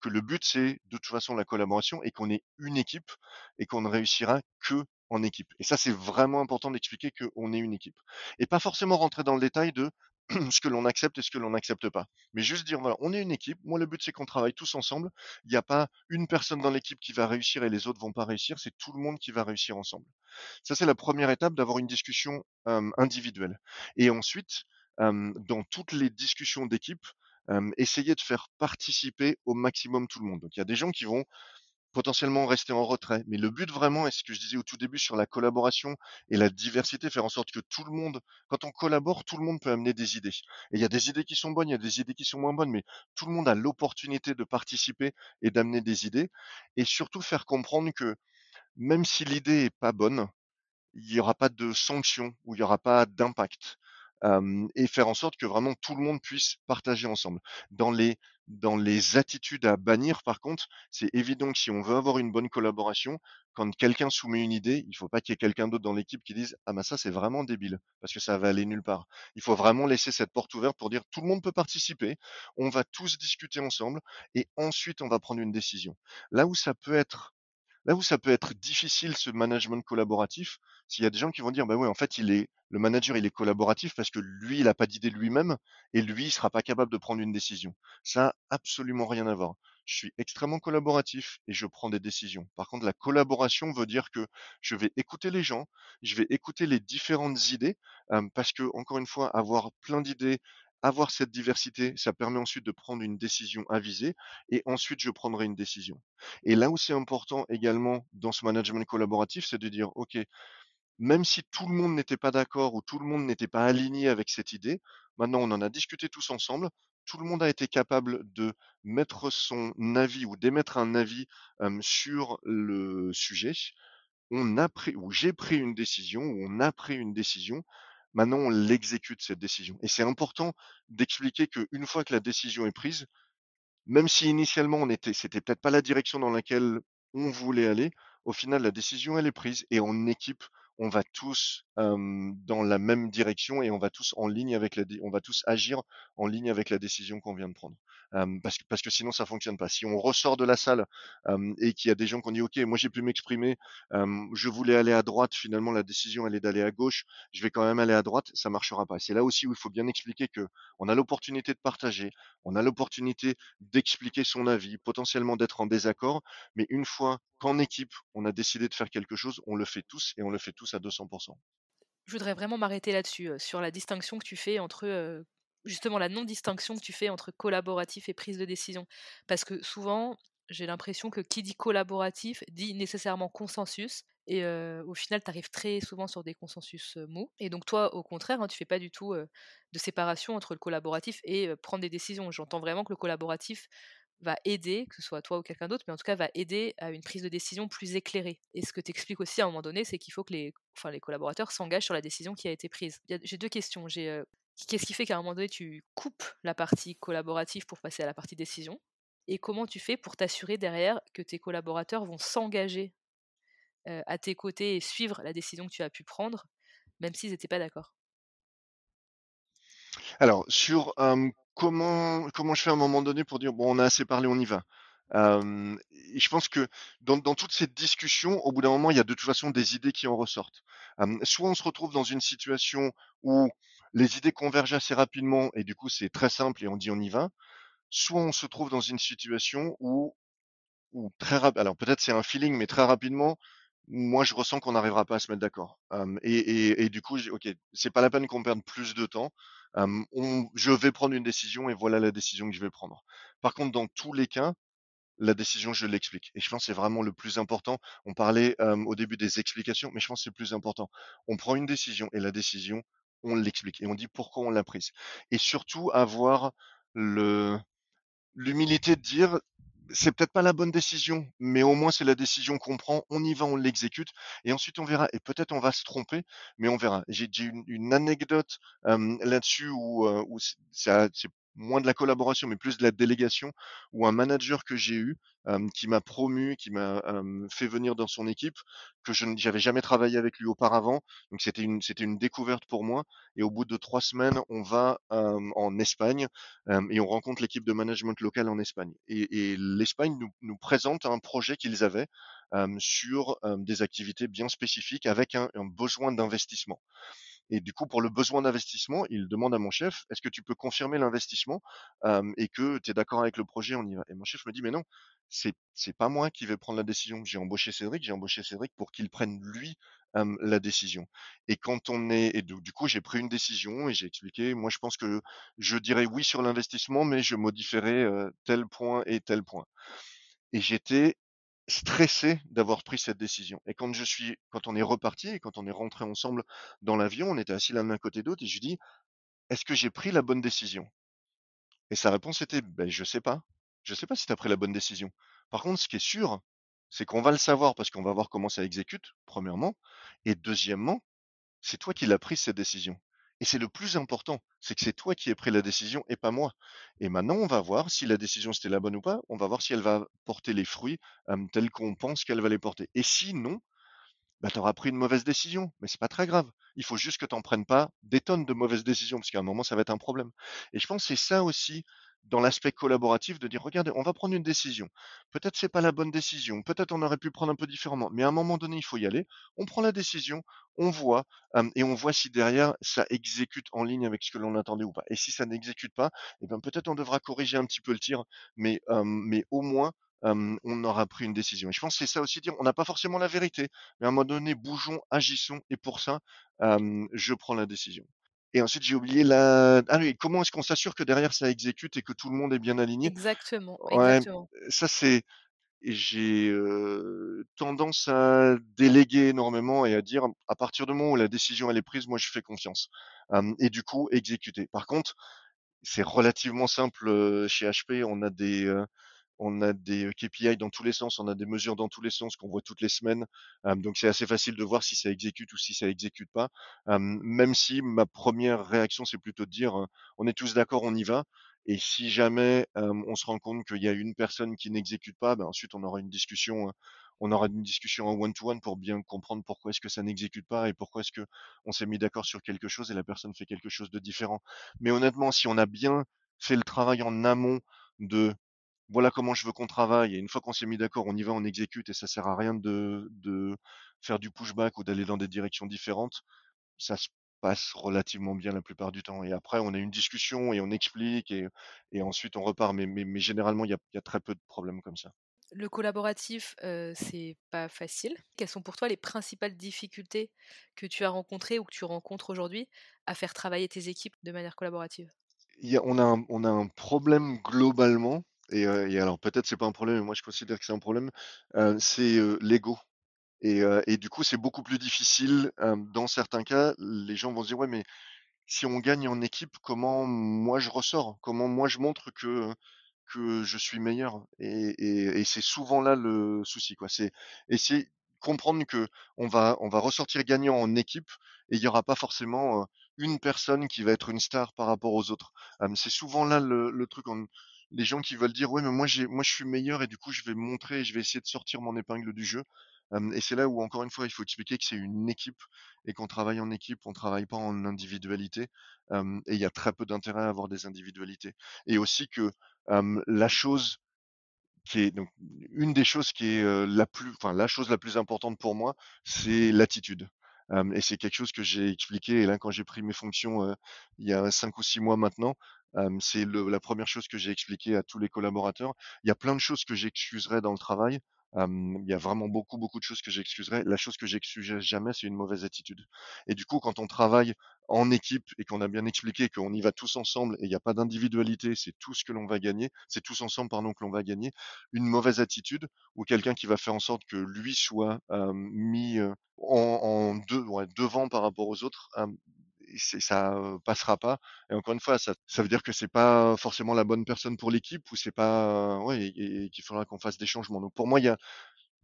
que le but, c'est de toute façon la collaboration et qu'on est une équipe et qu'on ne réussira que en équipe. Et ça, c'est vraiment important d'expliquer qu'on est une équipe. Et pas forcément rentrer dans le détail de ce que l'on accepte et ce que l'on n'accepte pas. Mais juste dire, voilà, on est une équipe. Moi, le but, c'est qu'on travaille tous ensemble. Il n'y a pas une personne dans l'équipe qui va réussir et les autres vont pas réussir. C'est tout le monde qui va réussir ensemble. Ça, c'est la première étape d'avoir une discussion individuelle. Et ensuite, dans toutes les discussions d'équipe, essayer de faire participer au maximum tout le monde. Donc il y a des gens qui vont potentiellement rester en retrait. Mais le but vraiment, et ce que je disais au tout début sur la collaboration et la diversité, faire en sorte que tout le monde, quand on collabore, tout le monde peut amener des idées. Et il y a des idées qui sont bonnes, il y a des idées qui sont moins bonnes, mais tout le monde a l'opportunité de participer et d'amener des idées. Et surtout faire comprendre que même si l'idée est pas bonne, il n'y aura pas de sanction ou il n'y aura pas d'impact et faire en sorte que vraiment tout le monde puisse partager ensemble. Dans les, dans les attitudes à bannir, par contre, c'est évident que si on veut avoir une bonne collaboration, quand quelqu'un soumet une idée, il ne faut pas qu'il y ait quelqu'un d'autre dans l'équipe qui dise Ah ben ça c'est vraiment débile, parce que ça va aller nulle part. Il faut vraiment laisser cette porte ouverte pour dire tout le monde peut participer, on va tous discuter ensemble, et ensuite on va prendre une décision. Là où ça peut être Là où ça peut être difficile ce management collaboratif, s'il y a des gens qui vont dire bah ouais en fait il est le manager il est collaboratif parce que lui il n'a pas d'idée lui-même et lui il sera pas capable de prendre une décision. Ça n'a absolument rien à voir. Je suis extrêmement collaboratif et je prends des décisions. Par contre la collaboration veut dire que je vais écouter les gens, je vais écouter les différentes idées parce que encore une fois avoir plein d'idées avoir cette diversité, ça permet ensuite de prendre une décision avisée et ensuite je prendrai une décision. Et là où c'est important également dans ce management collaboratif, c'est de dire, OK, même si tout le monde n'était pas d'accord ou tout le monde n'était pas aligné avec cette idée, maintenant on en a discuté tous ensemble, tout le monde a été capable de mettre son avis ou d'émettre un avis sur le sujet. on a pris ou j'ai pris une décision ou on a pris une décision, maintenant on l'exécute cette décision et c'est important d'expliquer qu'une fois que la décision est prise, même si initialement on était c'était peut-être pas la direction dans laquelle on voulait aller, au final la décision elle est prise et en équipe, on va tous, dans la même direction et on va tous en ligne avec la on va tous agir en ligne avec la décision qu'on vient de prendre. Parce que que sinon ça fonctionne pas. Si on ressort de la salle, et qu'il y a des gens qui ont dit: «OK, moi j'ai pu m'exprimer, je voulais aller à droite, finalement la décision elle est d'aller à gauche, je vais quand même aller à droite», ça marchera pas. C'est là aussi où il faut bien expliquer qu'on a l'opportunité de partager, on a l'opportunité d'expliquer son avis, potentiellement d'être en désaccord, mais une fois qu'en équipe, on a décidé de faire quelque chose, on le fait tous et on le fait tous à 200% Je voudrais vraiment m'arrêter là-dessus, sur la distinction que tu fais entre, justement la non-distinction que tu fais entre collaboratif et prise de décision? Parce que souvent, j'ai l'impression que qui dit collaboratif dit nécessairement consensus et au final, tu arrives très souvent sur des consensus, heu, mous et donc toi, au contraire, hein, tu fais pas du tout, de séparation entre le collaboratif et prendre des décisions. J'entends vraiment que le collaboratif va aider, que ce soit toi ou quelqu'un d'autre, mais en tout cas va aider à une prise de décision plus éclairée. Et ce que tu expliques aussi à un moment donné, c'est qu'il faut que les, enfin, les collaborateurs s'engagent sur la décision qui a été prise. J'ai deux questions. J'ai euh, qu'est-ce qui fait qu'à un moment donné tu coupes la partie collaborative pour passer à la partie décision? Et comment tu fais pour t'assurer derrière que tes collaborateurs vont s'engager euh, à tes côtés et suivre la décision que tu as pu prendre, même s'ils n'étaient pas d'accord? Alors sur, comment comment je fais à un moment donné pour dire: «Bon, on a assez parlé, on y va?» hem et je pense que dans dans toute cette discussion, au bout d'un moment, il y a de toute façon des idées qui en ressortent. Soit on se retrouve dans une situation où les idées convergent assez rapidement et du coup, c'est très simple et on dit: «On y va», soit on se trouve dans une situation où où très rap alors peut-être c'est un feeling, mais très rapidement, moi je ressens qu'on n'arrivera pas à se mettre d'accord. Et du coup, OK, c'est pas la peine qu'on perde plus de temps. Je vais prendre une décision et voilà la décision que je vais prendre. Par contre, dans tous les cas, la décision, je l'explique et je pense que c'est vraiment le plus important. On parlait, au début des explications, mais je pense que c'est le plus important. On prend une décision et la décision, on l'explique et on dit pourquoi on l'a prise et surtout avoir L'humilité de dire: «C'est peut-être pas la bonne décision, mais au moins c'est la décision qu'on prend, on y va, on l'exécute et ensuite on verra» et peut-être on va se tromper, mais on verra. J'ai une une anecdote, hem, là-dessus où, où c'est moins de la collaboration, mais plus de la délégation, où un manager que j'ai eu, qui m'a promu, qui m'a, fait venir dans son équipe, que je ne j'avais jamais travaillé avec lui auparavant, donc c'était une c'était une découverte pour moi et au bout de 3 semaines, on va, hem, en Espagne euh, et on rencontre l'équipe de management local en Espagne. Et, et l'Espagne nous, nous, présente un projet qu'ils avaient euh, sur euh, des activités bien spécifiques avec un, un besoin d'investissement. Et du coup, pour le besoin d'investissement, il demande à mon chef, est-ce que tu peux confirmer l'investissement euh, et que tu es d'accord avec le projet, on y va? Et mon chef me dit, mais non, c'est c'est pas moi qui vais prendre la décision. J'ai embauché Cédric, j'ai embauché Cédric pour qu'il prenne lui euh, la décision. Et quand on est, et du, du coup, j'ai pris une décision et j'ai expliqué, moi, je pense que je dirais oui sur l'investissement, mais je modifierais euh, tel point et tel point. Et j'étais stressé d'avoir pris cette décision. Et quand je suis, quand on est reparti et quand on est rentré ensemble dans l'avion, on était assis l'un d'un côté d'autre et je lui dis, est-ce que j'ai pris la bonne décision? Et sa réponse était, ben, je sais pas. Je sais pas si tu pris la bonne décision. Par contre, ce qui est sûr, c'est qu'on va le savoir parce qu'on va voir comment ça exécute, premièrement. Et deuxièmement, c'est toi qui l'as prise cette décision. Et c'est le plus important, c'est que c'est toi qui aies pris la décision et pas moi. Et maintenant, on va voir si la décision c'était la bonne ou pas. On va voir si elle va porter les fruits tels qu'on pense qu'elle va les porter. Et si non, bah, tu auras pris une mauvaise décision, mais c'est pas très grave. Il faut juste que tu en prennes pas des tonnes de mauvaises décisions, parce qu'à un moment, ça va être un problème. Et je pense que c'est ça aussi dans l'aspect collaboratif de dire, regardez, on va prendre une décision. Peut-être c'est pas la bonne décision, peut-être on aurait pu prendre un peu différemment, mais à un moment donné, il faut y aller. On prend la décision, on voit, et on voit si derrière ça exécute en ligne avec ce que l'on attendait ou pas. Et si ça n'exécute pas, eh ben peut-être on devra corriger un petit peu le tir, mais, mais au moins on aura pris une décision. Et je pense que c'est ça aussi dire, on n'a pas forcément la vérité, mais à un moment donné, bougeons, agissons, et pour ça, je prends la décision. Et ensuite, j'ai oublié la. Ah oui, comment est-ce qu'on s'assure que derrière ça exécute et que tout le monde est bien aligné? Exactement, Ouais, exactement. ça c'est. J'ai tendance à déléguer énormément et à dire, à partir du moment où la décision elle est prise, moi je fais confiance. et du coup, exécuter. Par contre, c'est relativement simple chez HP. On a des on a des KPI dans tous les sens, on a des mesures dans tous les sens qu'on voit toutes les semaines. donc c'est assez facile de voir si ça exécute ou si ça exécute pas. même si ma première réaction c'est plutôt de dire on est tous d'accord, on y va. Et si jamais on se rend compte qu'il y a une personne qui n'exécute pas, ben ensuite on aura une discussion, on aura une discussion en one-to-one pour bien comprendre pourquoi est-ce que ça n'exécute pas et pourquoi est-ce que on s'est mis d'accord sur quelque chose et la personne fait quelque chose de différent. Mais honnêtement, si on a bien fait le travail en amont de voilà comment je veux qu'on travaille et une fois qu'on s'est mis d'accord, on y va, on exécute et ça sert à rien de, de faire du pushback ou d'aller dans des directions différentes, ça se passe relativement bien la plupart du temps. Et après, on a une discussion et on explique et, et ensuite on repart. Mais, mais, mais généralement, il y a, y a, très peu de problèmes comme ça. Le collaboratif, euh, c'est pas facile. Quelles sont pour toi les principales difficultés que tu as rencontrées ou que tu rencontres aujourd'hui à faire travailler tes équipes de manière collaborative? Il y a, on, a un, on a un problème globalement, et, alors peut-être c'est pas un problème, mais moi je considère que c'est un problème, c'est l'ego. Et, du coup, c'est beaucoup plus difficile. dans certains cas, les gens vont se dire, ouais, mais si on gagne en équipe, comment moi je ressors? Comment moi je montre que que je suis meilleur? Et, c'est souvent là le souci, quoi. C'est essayer comprendre que on va on va ressortir gagnant en équipe et il y aura pas forcément une personne qui va être une star par rapport aux autres. c'est souvent là le, truc. Les gens qui veulent dire ouais mais moi j'ai moi je suis meilleur et du coup je vais montrer, je vais essayer de sortir mon épingle du jeu et c'est là où, encore une fois, il faut expliquer que c'est une équipe et qu'on travaille en équipe, on travaille pas en individualité. et il y a très peu d'intérêt à avoir des individualités. Et aussi que la chose qui est donc une des choses qui est la plus, enfin la chose la plus importante pour moi, c'est l'attitude. et c'est quelque chose que j'ai expliqué. Et là, quand j'ai pris mes fonctions il y a cinq ou six mois maintenant, c'est la première chose que j'ai expliqué à tous les collaborateurs. Il y a plein de choses que j'excuserais dans le travail il y a vraiment beaucoup, beaucoup de choses que j'excuserais. La chose que j'excuserai jamais, c'est une mauvaise attitude. Et du coup, quand on travaille en équipe et qu'on a bien expliqué qu'on y va tous ensemble et il n'y a pas d'individualité, c'est tout ce que l'on va gagner, c'est tous ensemble, pardon, que l'on va gagner. Une mauvaise attitude ou quelqu'un qui va faire en sorte que lui soit mis en, deux, devant par rapport aux autres, ça passera pas. Et encore une fois, ça, ça veut dire que c'est pas forcément la bonne personne pour l'équipe ou c'est pas, ouais, et, qu'il faudra qu'on fasse des changements. Donc pour moi, il y a,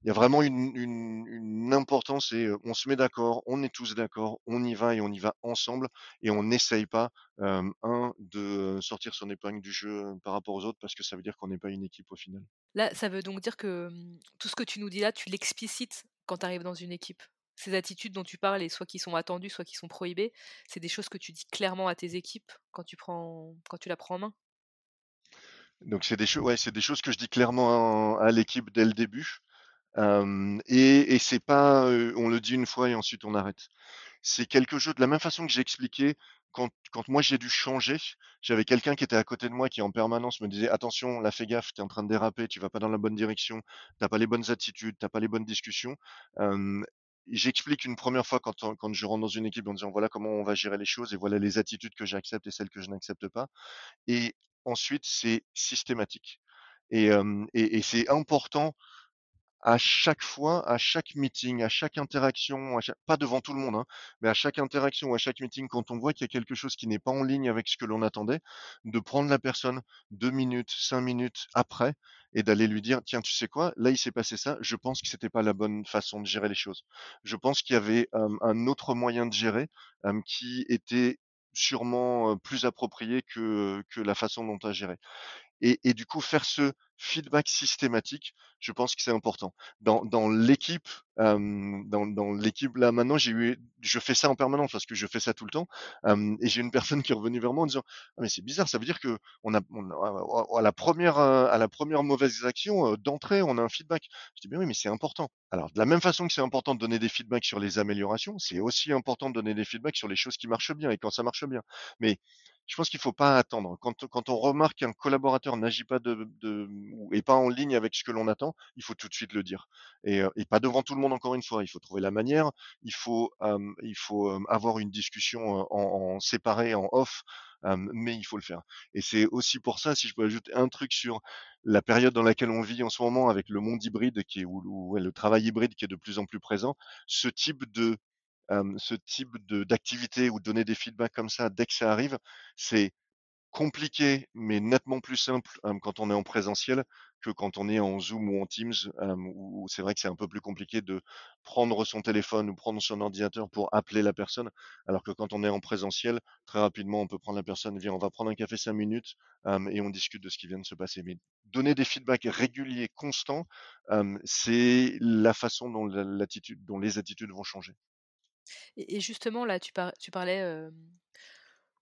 il y a vraiment une, une, importance et on se met d'accord, on est tous d'accord, on y va et on y va ensemble et on n'essaye pas, un, de sortir son épingle du jeu par rapport aux autres parce que ça veut dire qu'on n'est pas une équipe au final. Là, ça veut donc dire que mmh, tout ce que tu nous dis là, tu l'explicites quand tu arrives dans une équipe? Ces attitudes dont tu parles, et soit qui sont attendues, soit qui sont prohibées, c'est des choses que tu dis clairement à tes équipes quand tu, prends, quand tu la prends en main? Donc c'est des, choses, ouais, des choses que je dis clairement à, l'équipe dès le début. et, et c'est pas, on le dit une fois et ensuite on arrête. C'est quelque chose de la même façon que j'ai expliqué quand, quand moi j'ai dû changer, j'avais quelqu'un qui était à côté de moi qui en permanence me disait attention, là fais gaffe, tu es en train de déraper, tu vas pas dans la bonne direction, t'as pas les bonnes attitudes, t'as pas les bonnes discussions j'explique une première fois quand, quand je rentre dans une équipe en disant voilà comment on va gérer les choses et voilà les attitudes que j'accepte et celles que je n'accepte pas. Et ensuite, c'est systématique. Et, et, et c'est important à chaque fois, à chaque meeting, à chaque interaction, pas devant tout le monde, hein, mais à chaque interaction ou à chaque meeting, quand on voit qu'il y a quelque chose qui n'est pas en ligne avec ce que l'on attendait, de prendre la personne deux minutes, cinq minutes après et d'aller lui dire, tiens, tu sais quoi, là il s'est passé ça, je pense que c'était pas la bonne façon de gérer les choses. Je pense qu'il y avait un autre moyen de gérer qui était sûrement plus approprié que, que la façon dont tu as géré. Et, et, du coup, faire ce feedback systématique, je pense que c'est important. Dans, l'équipe, dans, l'équipe là maintenant, j'ai eu, je fais ça en permanence parce que je fais ça tout le temps. Et j'ai une personne qui est revenue vers moi en disant, ah, mais c'est bizarre, ça veut dire que on a, à la première, à la première mauvaise action d'entrée, on a un feedback. Je dis, mais oui, mais c'est important. Alors, de la même façon que c'est important de donner des feedbacks sur les améliorations, c'est aussi important de donner des feedbacks sur les choses qui marchent bien et quand ça marche bien. Mais je pense qu'il faut pas attendre. Quand, on remarque qu'un collaborateur n'agit pas de, et pas en ligne avec ce que l'on attend, il faut tout de suite le dire. Et, pas devant tout le monde encore une fois. Il faut trouver la manière. Il faut, il faut avoir une discussion en, en, séparé, en off, mais il faut le faire. Et c'est aussi pour ça, si je peux ajouter un truc sur la période dans laquelle on vit en ce moment, avec le monde hybride qui est, ou, le travail hybride qui est de plus en plus présent, ce type de ce type d'activité ou donner des feedbacks comme ça dès que ça arrive, c'est compliqué, mais nettement plus simple, quand on est en présentiel que quand on est en Zoom ou en Teams, où c'est vrai que c'est un peu plus compliqué de prendre son téléphone ou prendre son ordinateur pour appeler la personne. Alors que quand on est en présentiel, très rapidement, on peut prendre la personne: «Viens, on va prendre un café 5 minutes, et on discute de ce qui vient de se passer». Mais donner des feedbacks réguliers, constants, c'est la façon dont la l'attitude dont les attitudes vont changer. Et justement là, tu par tu parlais,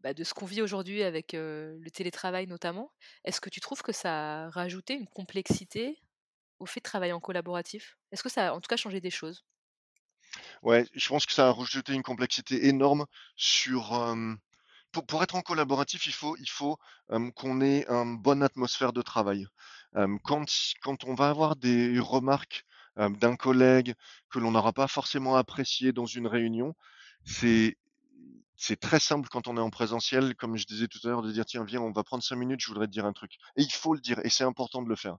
bah, de ce qu'on vit aujourd'hui avec, le télétravail notamment. Est-ce que tu trouves que ça a rajouté une complexité au fait de travailler en collaboratif? Est-ce que ça a en tout cas changé des choses? Ouais, je pense que ça a rajouté une complexité énorme sur, pour être en collaboratif, il faut il faut, qu'on ait une bonne atmosphère de travail. Quand quand on va avoir des remarques, d'un collègue que l'on n'aura pas forcément apprécié dans une réunion, c'est c'est très simple quand on est en présentiel, comme je disais tout à l'heure, de dire: «Tiens, viens, on va prendre 5 minutes, je voudrais te dire un truc» et il faut le dire et c'est important de le faire.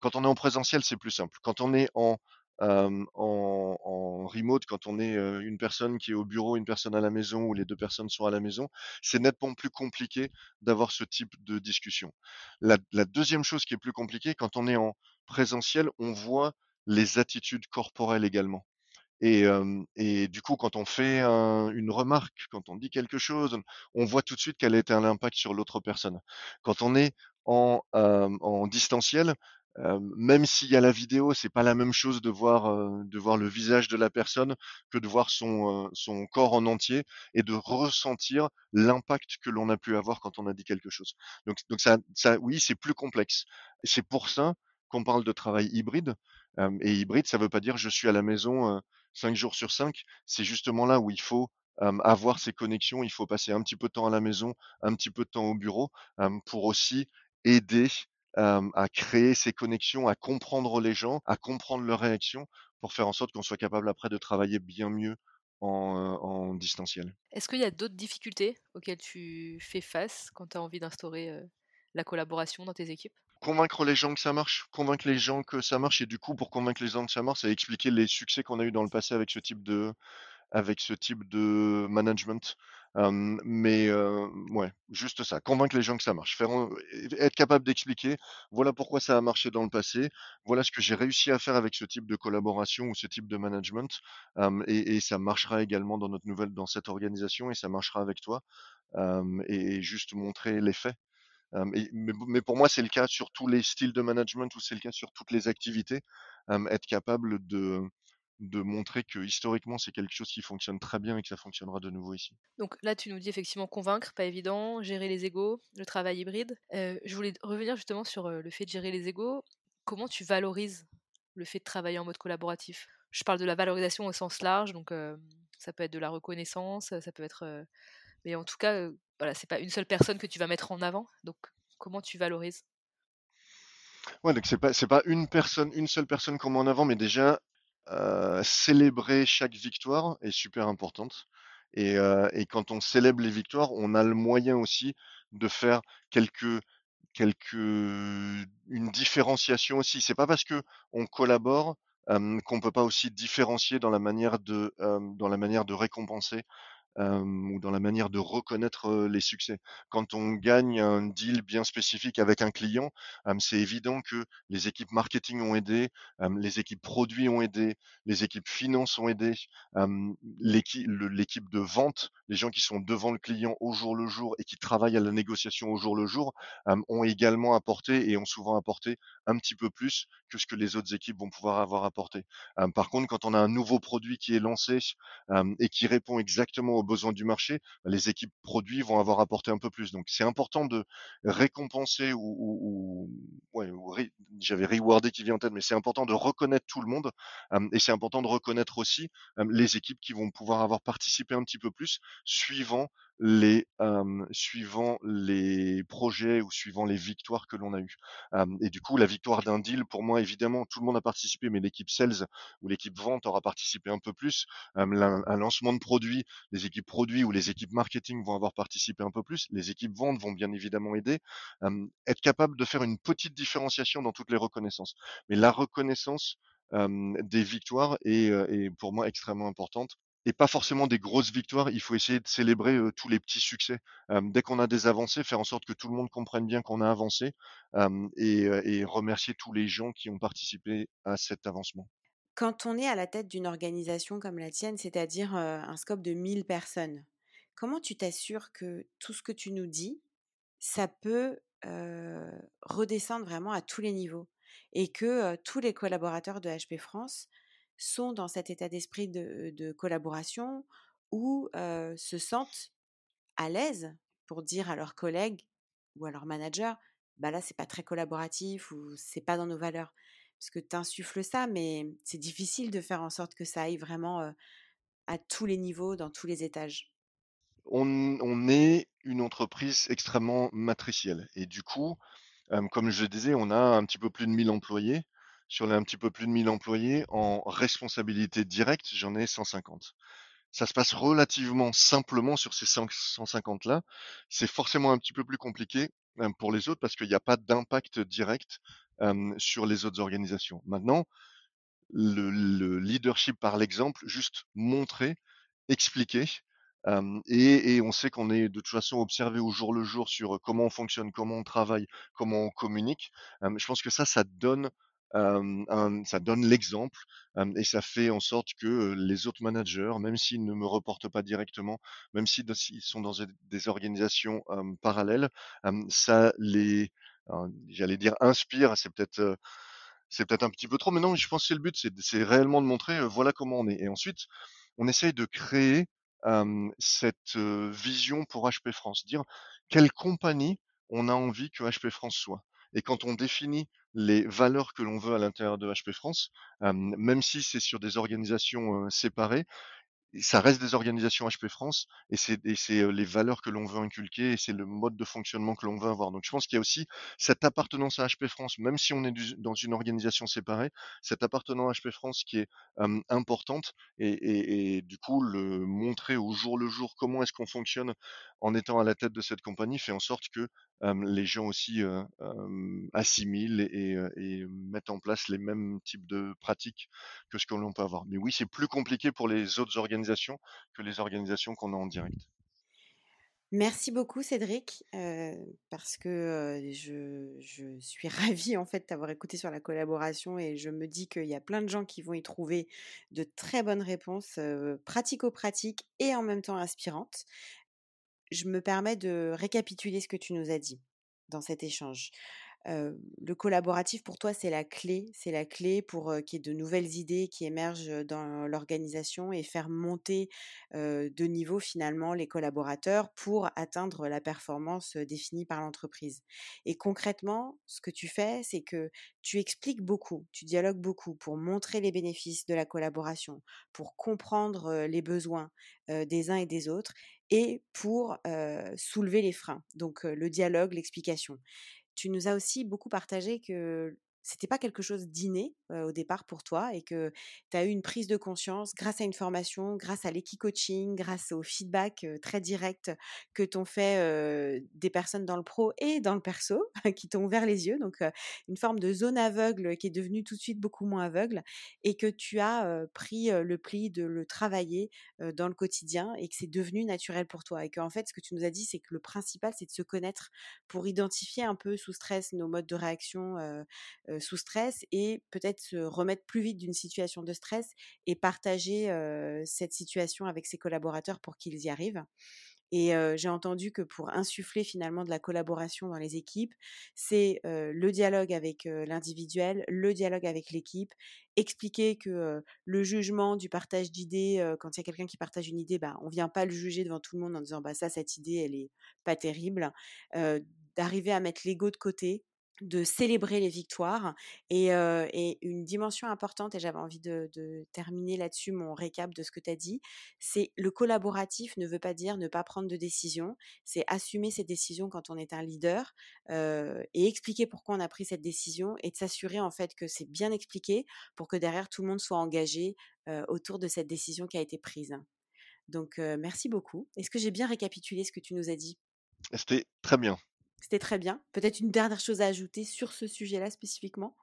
Quand on est en présentiel, c'est plus simple. Quand on est en, hem, en en remote, quand on est, une personne qui est au bureau, une personne à la maison ou les 2 personnes sont à la maison, c'est nettement plus compliqué d'avoir ce type de discussion. La la 2e chose qui est plus compliquée, quand on est en présentiel, on voit les attitudes corporelles également et hem et du coup, quand on fait un une remarque, quand on dit quelque chose, on voit tout de suite quel a été l'impact sur l'autre personne. Quand on est en, hem, en distanciel, hem, même s'il y a la vidéo, c'est pas la même chose de voir, de voir le visage de la personne que de voir son, son corps en entier et de ressentir l'impact que l'on a pu avoir quand on a dit quelque chose. Donc donc ça ça oui, c'est plus complexe. C'est pour ça qu'on parle de travail hybride, et hybride, ça veut pas dire je suis à la maison, 5 jours sur 5. C'est justement là où il faut, avoir ces connexions, il faut passer un petit peu de temps à la maison, un petit peu de temps au bureau, pour aussi aider, à créer ces connexions, à comprendre les gens, à comprendre leurs réactions, pour faire en sorte qu'on soit capable après de travailler bien mieux en, en distanciel. Est-ce qu'il y a d'autres difficultés auxquelles tu fais face quand tu as envie d'instaurer, la collaboration dans tes équipes? Convaincre les gens que ça marche, convaincre les gens que ça marche et du coup, pour convaincre les gens que ça marche, c'est expliquer les succès qu'on a eu dans le passé avec ce type de avec ce type de management. Mais ouais, juste ça, convaincre les gens que ça marche. Faire être capable d'expliquer: «Voilà pourquoi ça a marché dans le passé. Voilà ce que j'ai réussi à faire avec ce type de collaboration ou ce type de management, et ça marchera également dans notre nouvelle dans cette organisation et ça marchera avec toi». Et juste montrer les faits. Mais pour moi, c'est le cas sur tous les styles de management ou c'est le cas sur toutes les activités. Être capable de montrer que historiquement, c'est quelque chose qui fonctionne très bien et que ça fonctionnera de nouveau ici. Donc là, tu nous dis effectivement convaincre, pas évident, gérer les égos, le travail hybride. Je voulais revenir justement sur, le fait de gérer les égos. Comment tu valorises le fait de travailler en mode collaboratif? Je parle de la valorisation au sens large, donc ça peut être de la reconnaissance, ça peut être, mais en tout cas, heu, voilà, c'est pas une seule personne que tu vas mettre en avant, donc comment tu valorises? Ouais, donc c'est pas c'est pas une personne, une seule personne qu'on met en avant, mais déjà, célébrer chaque victoire est super importante et et quand on célèbre les victoires, on a le moyen aussi de faire quelques quelques une différenciation aussi. C'est pas parce qu'on collabore, hem, qu'on peut pas aussi différencier dans la manière de, dans la manière de récompenser hem, ou dans la manière de reconnaître, les succès. Quand on gagne un deal bien spécifique avec un client, c'est évident que les équipes marketing ont aidé, les équipes produits ont aidé, les équipes finances ont aidé, l'équipe de vente, les gens qui sont devant le client au jour le jour et qui travaillent à la négociation au jour le jour, ont également apporté et ont souvent apporté un petit peu plus que ce que les autres équipes vont pouvoir avoir apporté. Par contre, quand on a un nouveau produit qui est lancé, et qui répond exactement aux besoins du marché, les équipes produits vont avoir apporté un peu plus. Donc c'est important de récompenser ou j'avais rewarder qui vient en tête, mais c'est important de reconnaître tout le monde, et c'est important de reconnaître aussi, les équipes qui vont pouvoir avoir participé un petit peu plus suivant les, suivant les projets ou suivant les victoires que l'on a eues. Et du coup, la victoire d'un deal, pour moi, évidemment, tout le monde a participé, mais l'équipe sales ou l'équipe vente aura participé un peu plus. L'un un lancement de produit, les équipes produits ou les équipes marketing vont avoir participé un peu plus. Les équipes ventes vont bien évidemment aider. Être capable de faire une petite différenciation dans toutes les reconnaissances. Mais la reconnaissance, des victoires est, pour moi extrêmement importante et pas forcément des grosses victoires. Il faut essayer de célébrer tous les petits succès. Dès qu'on a des avancées, faire en sorte que tout le monde comprenne bien qu'on a avancé et, remercier tous les gens qui ont participé à cet avancement. Quand on est à la tête d'une organisation comme la tienne, c'est-à-dire un scope de 1000 personnes, comment tu t'assures que tout ce que tu nous dis, ça peut redescendre vraiment à tous les niveaux et que tous les collaborateurs de HP France sont dans cet état d'esprit de, collaboration ou se sentent à l'aise pour dire à leurs collègues ou à leurs managers, bah là c'est pas très collaboratif ou c'est pas dans nos valeurs. Parce que tu insuffles ça, mais c'est difficile de faire en sorte que ça aille vraiment à tous les niveaux, dans tous les étages. On, est une entreprise extrêmement matricielle. Et du coup, comme je le disais, on a un petit peu plus de 1000 employés. Sur les un petit peu plus de 1000 employés, en responsabilité directe, j'en ai 150. Ça se passe relativement simplement sur ces 150 là. C'est forcément un petit peu plus compliqué pour les autres parce qu'il n'y a pas d'impact direct sur les autres organisations. Maintenant, le, le leadership par l'exemple, juste montrer, expliquer, et, on sait qu'on est de toute façon observé au jour le jour sur comment on fonctionne, comment on travaille, comment on communique. je pense que ça, ça donne, ça donne l'exemple et ça fait en sorte que les autres managers, même s'ils ne me reportent pas directement, même s'ils sont dans des organisations parallèles, ça les, j'allais dire inspire, c'est peut-être c'est peut-être un petit peu trop, mais non, je pense que c'est le but, c'est réellement de montrer, voilà comment on est. Et ensuite, on essaye de créer cette vision pour HP France, dire quelle compagnie on a envie que HP France soit. Et quand on définit les valeurs que l'on veut à l'intérieur de HP France, même si c'est sur des organisations séparées, ça reste des organisations HP France et c'est les valeurs que l'on veut inculquer et c'est le mode de fonctionnement que l'on veut avoir. Donc je pense qu'il y a aussi cette appartenance à HP France, même si on est dans une organisation séparée, cette appartenance à HP France qui est importante et, et, du coup le montrer au jour le jour comment est-ce qu'on fonctionne en étant à la tête de cette compagnie fait en sorte que les gens aussi assimilent et, mettent en place les mêmes types de pratiques que ce que l'on peut avoir. Mais oui, c'est plus compliqué pour les autres organisations que les organisations qu'on a en direct. Merci beaucoup Cédric, parce que je, je, suis ravie en fait d'avoir écouté sur la collaboration et je me dis qu'il y a plein de gens qui vont y trouver de très bonnes réponses pratico-pratiques et en même temps inspirantes je me permets de récapituler ce que tu nous as dit dans cet échange le collaboratif pour toi, c'est la clé. C'est la clé pour qu'il y ait de nouvelles idées qui émergent dans l'organisation et faire monter de niveau finalement les collaborateurs pour atteindre la performance définie par l'entreprise. Et concrètement, ce que tu fais, c'est que tu expliques beaucoup, tu dialogues beaucoup pour montrer les bénéfices de la collaboration, pour comprendre les besoins des uns et des autres et pour soulever les freins. Donc le dialogue, l'explication tu nous as aussi beaucoup partagé que c'était pas quelque chose d'inné au départ pour toi et que tu as eu une prise de conscience grâce à une formation, grâce à l'équi-coaching, grâce au feedback très direct que t'ont fait des personnes dans le pro et dans le perso qui t'ont ouvert les yeux. Donc, une forme de zone aveugle qui est devenue tout de suite beaucoup moins aveugle et que tu as pris le pli de le travailler dans le quotidien et que c'est devenu naturel pour toi. Et qu'en fait, ce que tu nous as dit, c'est que le principal, c'est de se connaître pour identifier un peu sous stress nos modes de réaction sous stress et peut-être se remettre plus vite d'une situation de stress et partager cette situation avec ses collaborateurs pour qu'ils y arrivent. Et j'ai entendu que pour insuffler finalement de la collaboration dans les équipes, c'est le dialogue avec l'individuel, le dialogue avec l'équipe, expliquer que le jugement du partage d'idées, quand il y a quelqu'un qui partage une idée, bah, on vient pas le juger devant tout le monde en disant bah ça cette idée elle est pas terrible, d'arriver à mettre l'ego de côté de célébrer les victoires et, une dimension importante, et j'avais envie de, terminer là-dessus mon récap de ce que tu as dit, c'est le collaboratif ne veut pas dire ne pas prendre de décision, c'est assumer ses décisions quand on est un leader et expliquer pourquoi on a pris cette décision et de s'assurer en fait que c'est bien expliqué pour que derrière tout le monde soit engagé autour de cette décision qui a été prise. Donc merci beaucoup. Est-ce que j'ai bien récapitulé ce que tu nous as dit? C'était très bien. C'était très bien. Peut-être une dernière chose à ajouter sur ce sujet-là spécifiquement?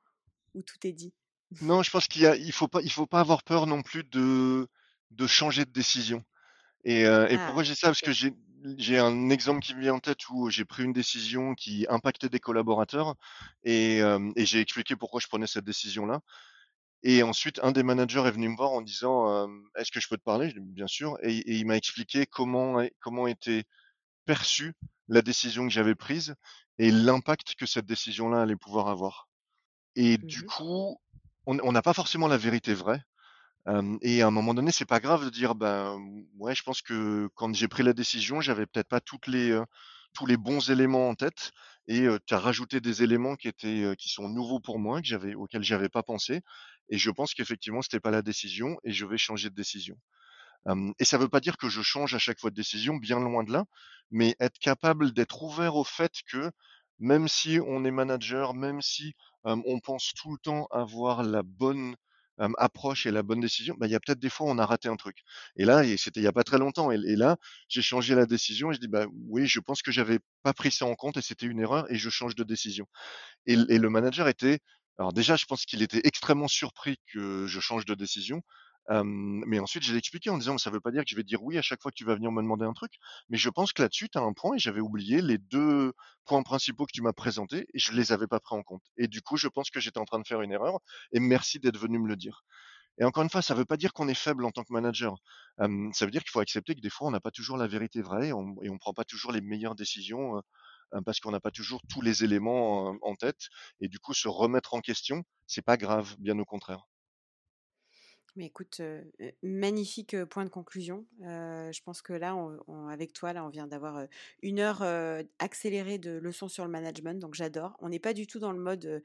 Ou tout est dit? Non, je pense qu'il il faut pas, il faut pas avoir peur non plus de de changer de décision. Et, euh, et Ah, pourquoi j'ai ça? Parce que j'ai j'ai un exemple qui me vient en tête où j'ai pris une décision qui impactait des collaborateurs et, euh, et j'ai expliqué pourquoi je prenais cette décision-là. Et ensuite, un des managers est venu me voir en disant, euh, est-ce que je peux te parler? Je dis, bien sûr. Et, et il m'a expliqué comment, comment était perçue la décision que j'avais prise et l'impact que cette décision-là allait pouvoir avoir. Et du Mmh coup, on n'a pas forcément la vérité vraie. Et à un moment donné, c'est pas grave de dire: «Ben, ouais, je pense que quand j'ai pris la décision, j'avais peut-être pas toutes les, tous les bons éléments en tête et tu as rajouté des éléments qui étaient, qui sont nouveaux pour moi, que j'avais auxquels j'avais pas pensé et je pense qu'effectivement, c'était pas la décision et je vais changer de décision». Et ça veut pas dire que je change à chaque fois de décision, bien loin de là, mais être capable d'être ouvert au fait que même si on est manager, même si, on pense tout le temps avoir la bonne, approche et la bonne décision, bah, il y a peut-être des fois on a raté un truc. Et là c'était il y a pas très longtemps et là, j'ai changé la décision et je dis: «Bah, oui, je pense que j'avais pas pris ça en compte et c'était une erreur et je change de décision». Et et le manager était alors déjà, je pense qu'il était extrêmement surpris que je change de décision, mais ensuite je l'ai expliqué en disant: «Ça veut pas dire que je vais dire oui à chaque fois que tu vas venir me demander un truc, mais je pense que là-dessus, tu as un point et j'avais oublié les 2 points principaux que tu m'as présentés et je les avais pas pris en compte et du coup, je pense que j'étais en train de faire une erreur et merci d'être venu me le dire». Et encore une fois, ça veut pas dire qu'on est faible en tant que manager, ça veut dire qu'il faut accepter que des fois, on n'a pas toujours la vérité vraie et on on prend pas toujours les meilleures décisions, parce qu'on n'a pas toujours tous les éléments, en tête et du coup, se remettre en question, c'est pas grave, bien au contraire. Mais écoute, heu heu, magnifique, heu, point de conclusion. Je pense que là, avec toi, là, on vient d'avoir, 1 heure, heu, accélérée de leçons sur le management, donc j'adore. On n'est pas du tout dans le mode,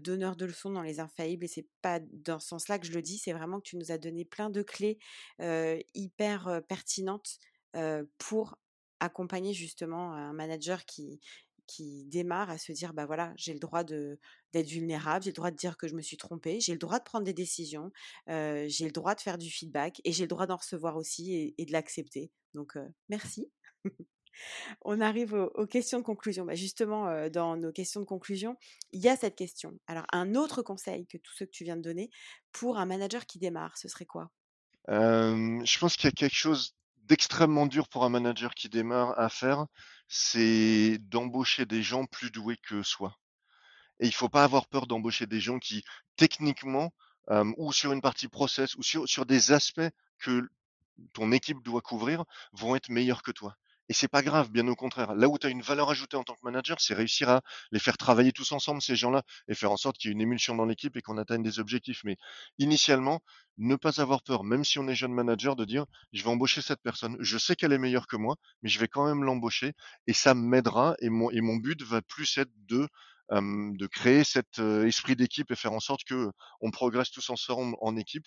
donneur de leçons dans les infaillibles et c'est pas dans ce sens-là que je le dis. C'est vraiment que tu nous as donné plein de clés, hyper, pertinentes, pour accompagner justement un manager qui qui démarre à se dire: «Bah, voilà, j'ai le droit de d'être vulnérable, j'ai le droit de dire que je me suis trompé, j'ai le droit de prendre des décisions, j'ai le droit de faire du feedback et j'ai le droit d'en recevoir aussi et de l'accepter. Donc, merci. On arrive aux questions de conclusion. Bah, justement, dans nos questions de conclusion, il y a cette question. Alors un autre conseil que tous ceux que tu viens de donner, pour un manager qui démarre, ce serait quoi? Je pense qu'il y a quelque chose d'extrêmement dur pour un manager qui démarre à faire, c'est d'embaucher des gens plus doués que soi. Et il faut pas avoir peur d'embaucher des gens qui, techniquement, hem, ou sur une partie process ou sur des aspects que ton équipe doit couvrir, vont être meilleurs que toi. Et c'est pas grave, bien au contraire. Là où tu as une valeur ajoutée en tant que manager, c'est réussir à les faire travailler tous ensemble, ces gens-là, et faire en sorte qu'il y ait une émulsion dans l'équipe et qu'on atteigne des objectifs. Mais initialement, ne pas avoir peur, même si on est jeune manager, de dire, je vais embaucher cette personne. Je sais qu'elle est meilleure que moi, mais je vais quand même l'embaucher et ça m'aidera. Et mon, et mon but va plus être de, de créer cet esprit d'équipe et faire en sorte que on progresse tous ensemble en équipe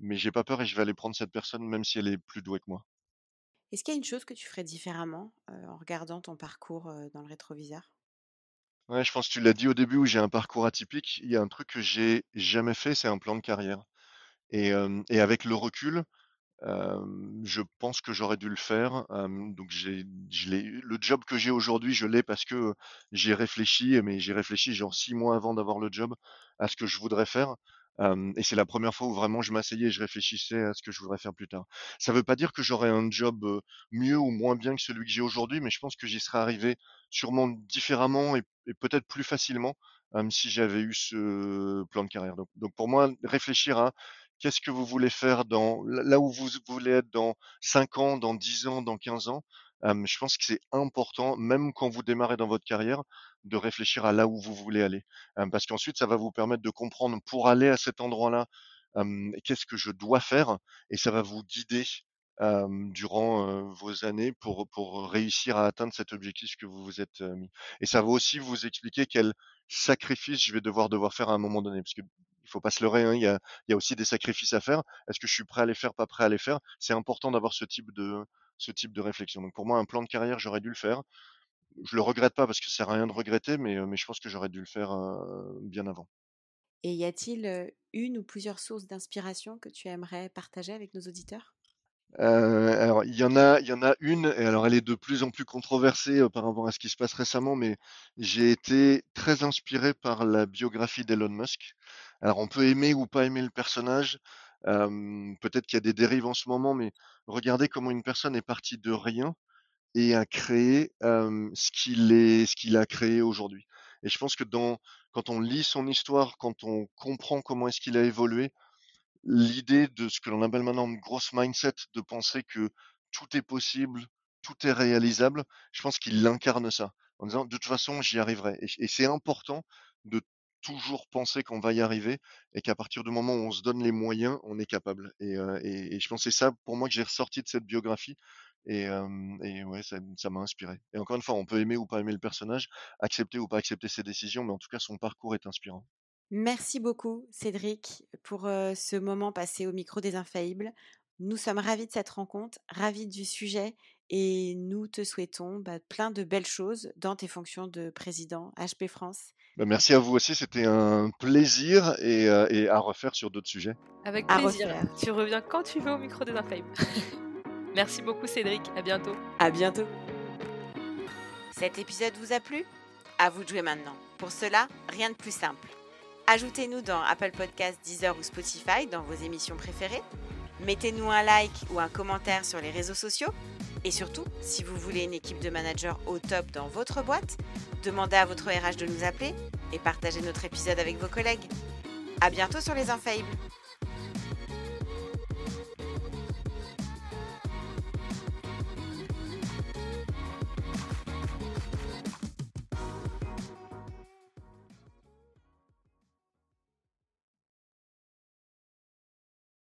mais j'ai pas peur et je vais aller prendre cette personne même si elle est plus douée que moi. Est-ce qu'il y a une chose que tu ferais différemment, en regardant ton parcours, dans le rétroviseur? Ouais, je pense que tu l'as dit au début où j'ai un parcours atypique. Il y a un truc que j'ai jamais fait, c'est un plan de carrière. Et, avec le recul, je pense que j'aurais dû le faire, donc j'ai le job que j'ai aujourd'hui, je l'ai parce que, heu, j'y ai réfléchi, mais j'ai réfléchi genre 6 mois avant d'avoir le job à ce que je voudrais faire, et c'est la première fois où vraiment je m'asseyais et je réfléchissais à ce que je voudrais faire plus tard. Ça veut pas dire que j'aurais un job, mieux ou moins bien que celui que j'ai aujourd'hui, mais je pense que j'y serais arrivé sûrement différemment et peut-être plus facilement, si j'avais eu ce plan de carrière. Donc pour moi, réfléchir à Qu'est-ce que vous voulez faire dans là où vous voulez être dans 5 ans, dans 10 ans, dans 15 ans? Je pense que c'est important, même quand vous démarrez dans votre carrière, de réfléchir à là où vous voulez aller. Parce qu'ensuite, ça va vous permettre de comprendre pour aller à cet endroit-là, qu'est-ce que je dois faire? Et ça va vous guider, durant, vos années pour pour réussir à atteindre cet objectif que vous vous êtes, mis. Et ça va aussi vous expliquer quels sacrifices je vais devoir devoir faire à un moment donné. Parce qu'il faut pas se leurrer, hein, il y a il y a aussi des sacrifices à faire. Est-ce que je suis prêt à les faire, pas prêt à les faire? C'est important d'avoir ce type de ce type de réflexion. Donc pour moi, un plan de carrière, j'aurais dû le faire. Je le regrette pas parce que ça sert à rien de regretter, mais, je pense que j'aurais dû le faire, bien avant. Et y a-t-il, une ou plusieurs sources d'inspiration que tu aimerais partager avec nos auditeurs? Alors il y en a il y en a une et alors elle est de plus en plus controversée, par rapport à ce qui se passe récemment, mais j'ai été très inspiré par la biographie d'Elon Musk. Alors on peut aimer ou pas aimer le personnage, peut-être qu'il y a des dérives en ce moment, mais regardez comment une personne est partie de rien et a créé ce qu'il a créé aujourd'hui. Et je pense que dans, quand on lit son histoire, quand on comprend comment est-ce qu'il a évolué, l'idée de ce que l'on appelle maintenant une grosse mindset, de penser que tout est possible, tout est réalisable, je pense qu'il incarne ça en disant de toute façon j'y arriverai. Et, c'est important de toujours penser qu'on va y arriver et qu'à partir du moment où on se donne les moyens, on est capable. Et, et, je pense que c'est ça pour moi que j'ai ressorti de cette biographie. Et, et ouais, ça m'a inspiré. Et encore une fois, on peut aimer ou pas aimer le personnage, accepter ou pas accepter ses décisions, mais en tout cas, son parcours est inspirant. Merci beaucoup, Cédric, pour ce moment passé au micro des Infaillibles. Nous sommes ravis de cette rencontre, ravis du sujet et nous te souhaitons bah, plein de belles choses dans tes fonctions de président HP France. Bah, merci à vous aussi, c'était un plaisir et, à refaire sur d'autres sujets. Avec plaisir. Tu reviens quand tu veux au micro des Infaillibles. merci beaucoup Cédric, à bientôt. À bientôt. Cet épisode vous a plu? À vous de jouer maintenant. Pour cela, rien de plus simple Ajoutez-nous dans Apple Podcasts, Deezer ou Spotify dans vos émissions préférées. Mettez-nous un like ou un commentaire sur les réseaux sociaux. Et surtout, si vous voulez une équipe de managers au top dans votre boîte, demandez à votre RH de nous appeler et partagez notre épisode avec vos collègues. À bientôt sur les Infaillibles!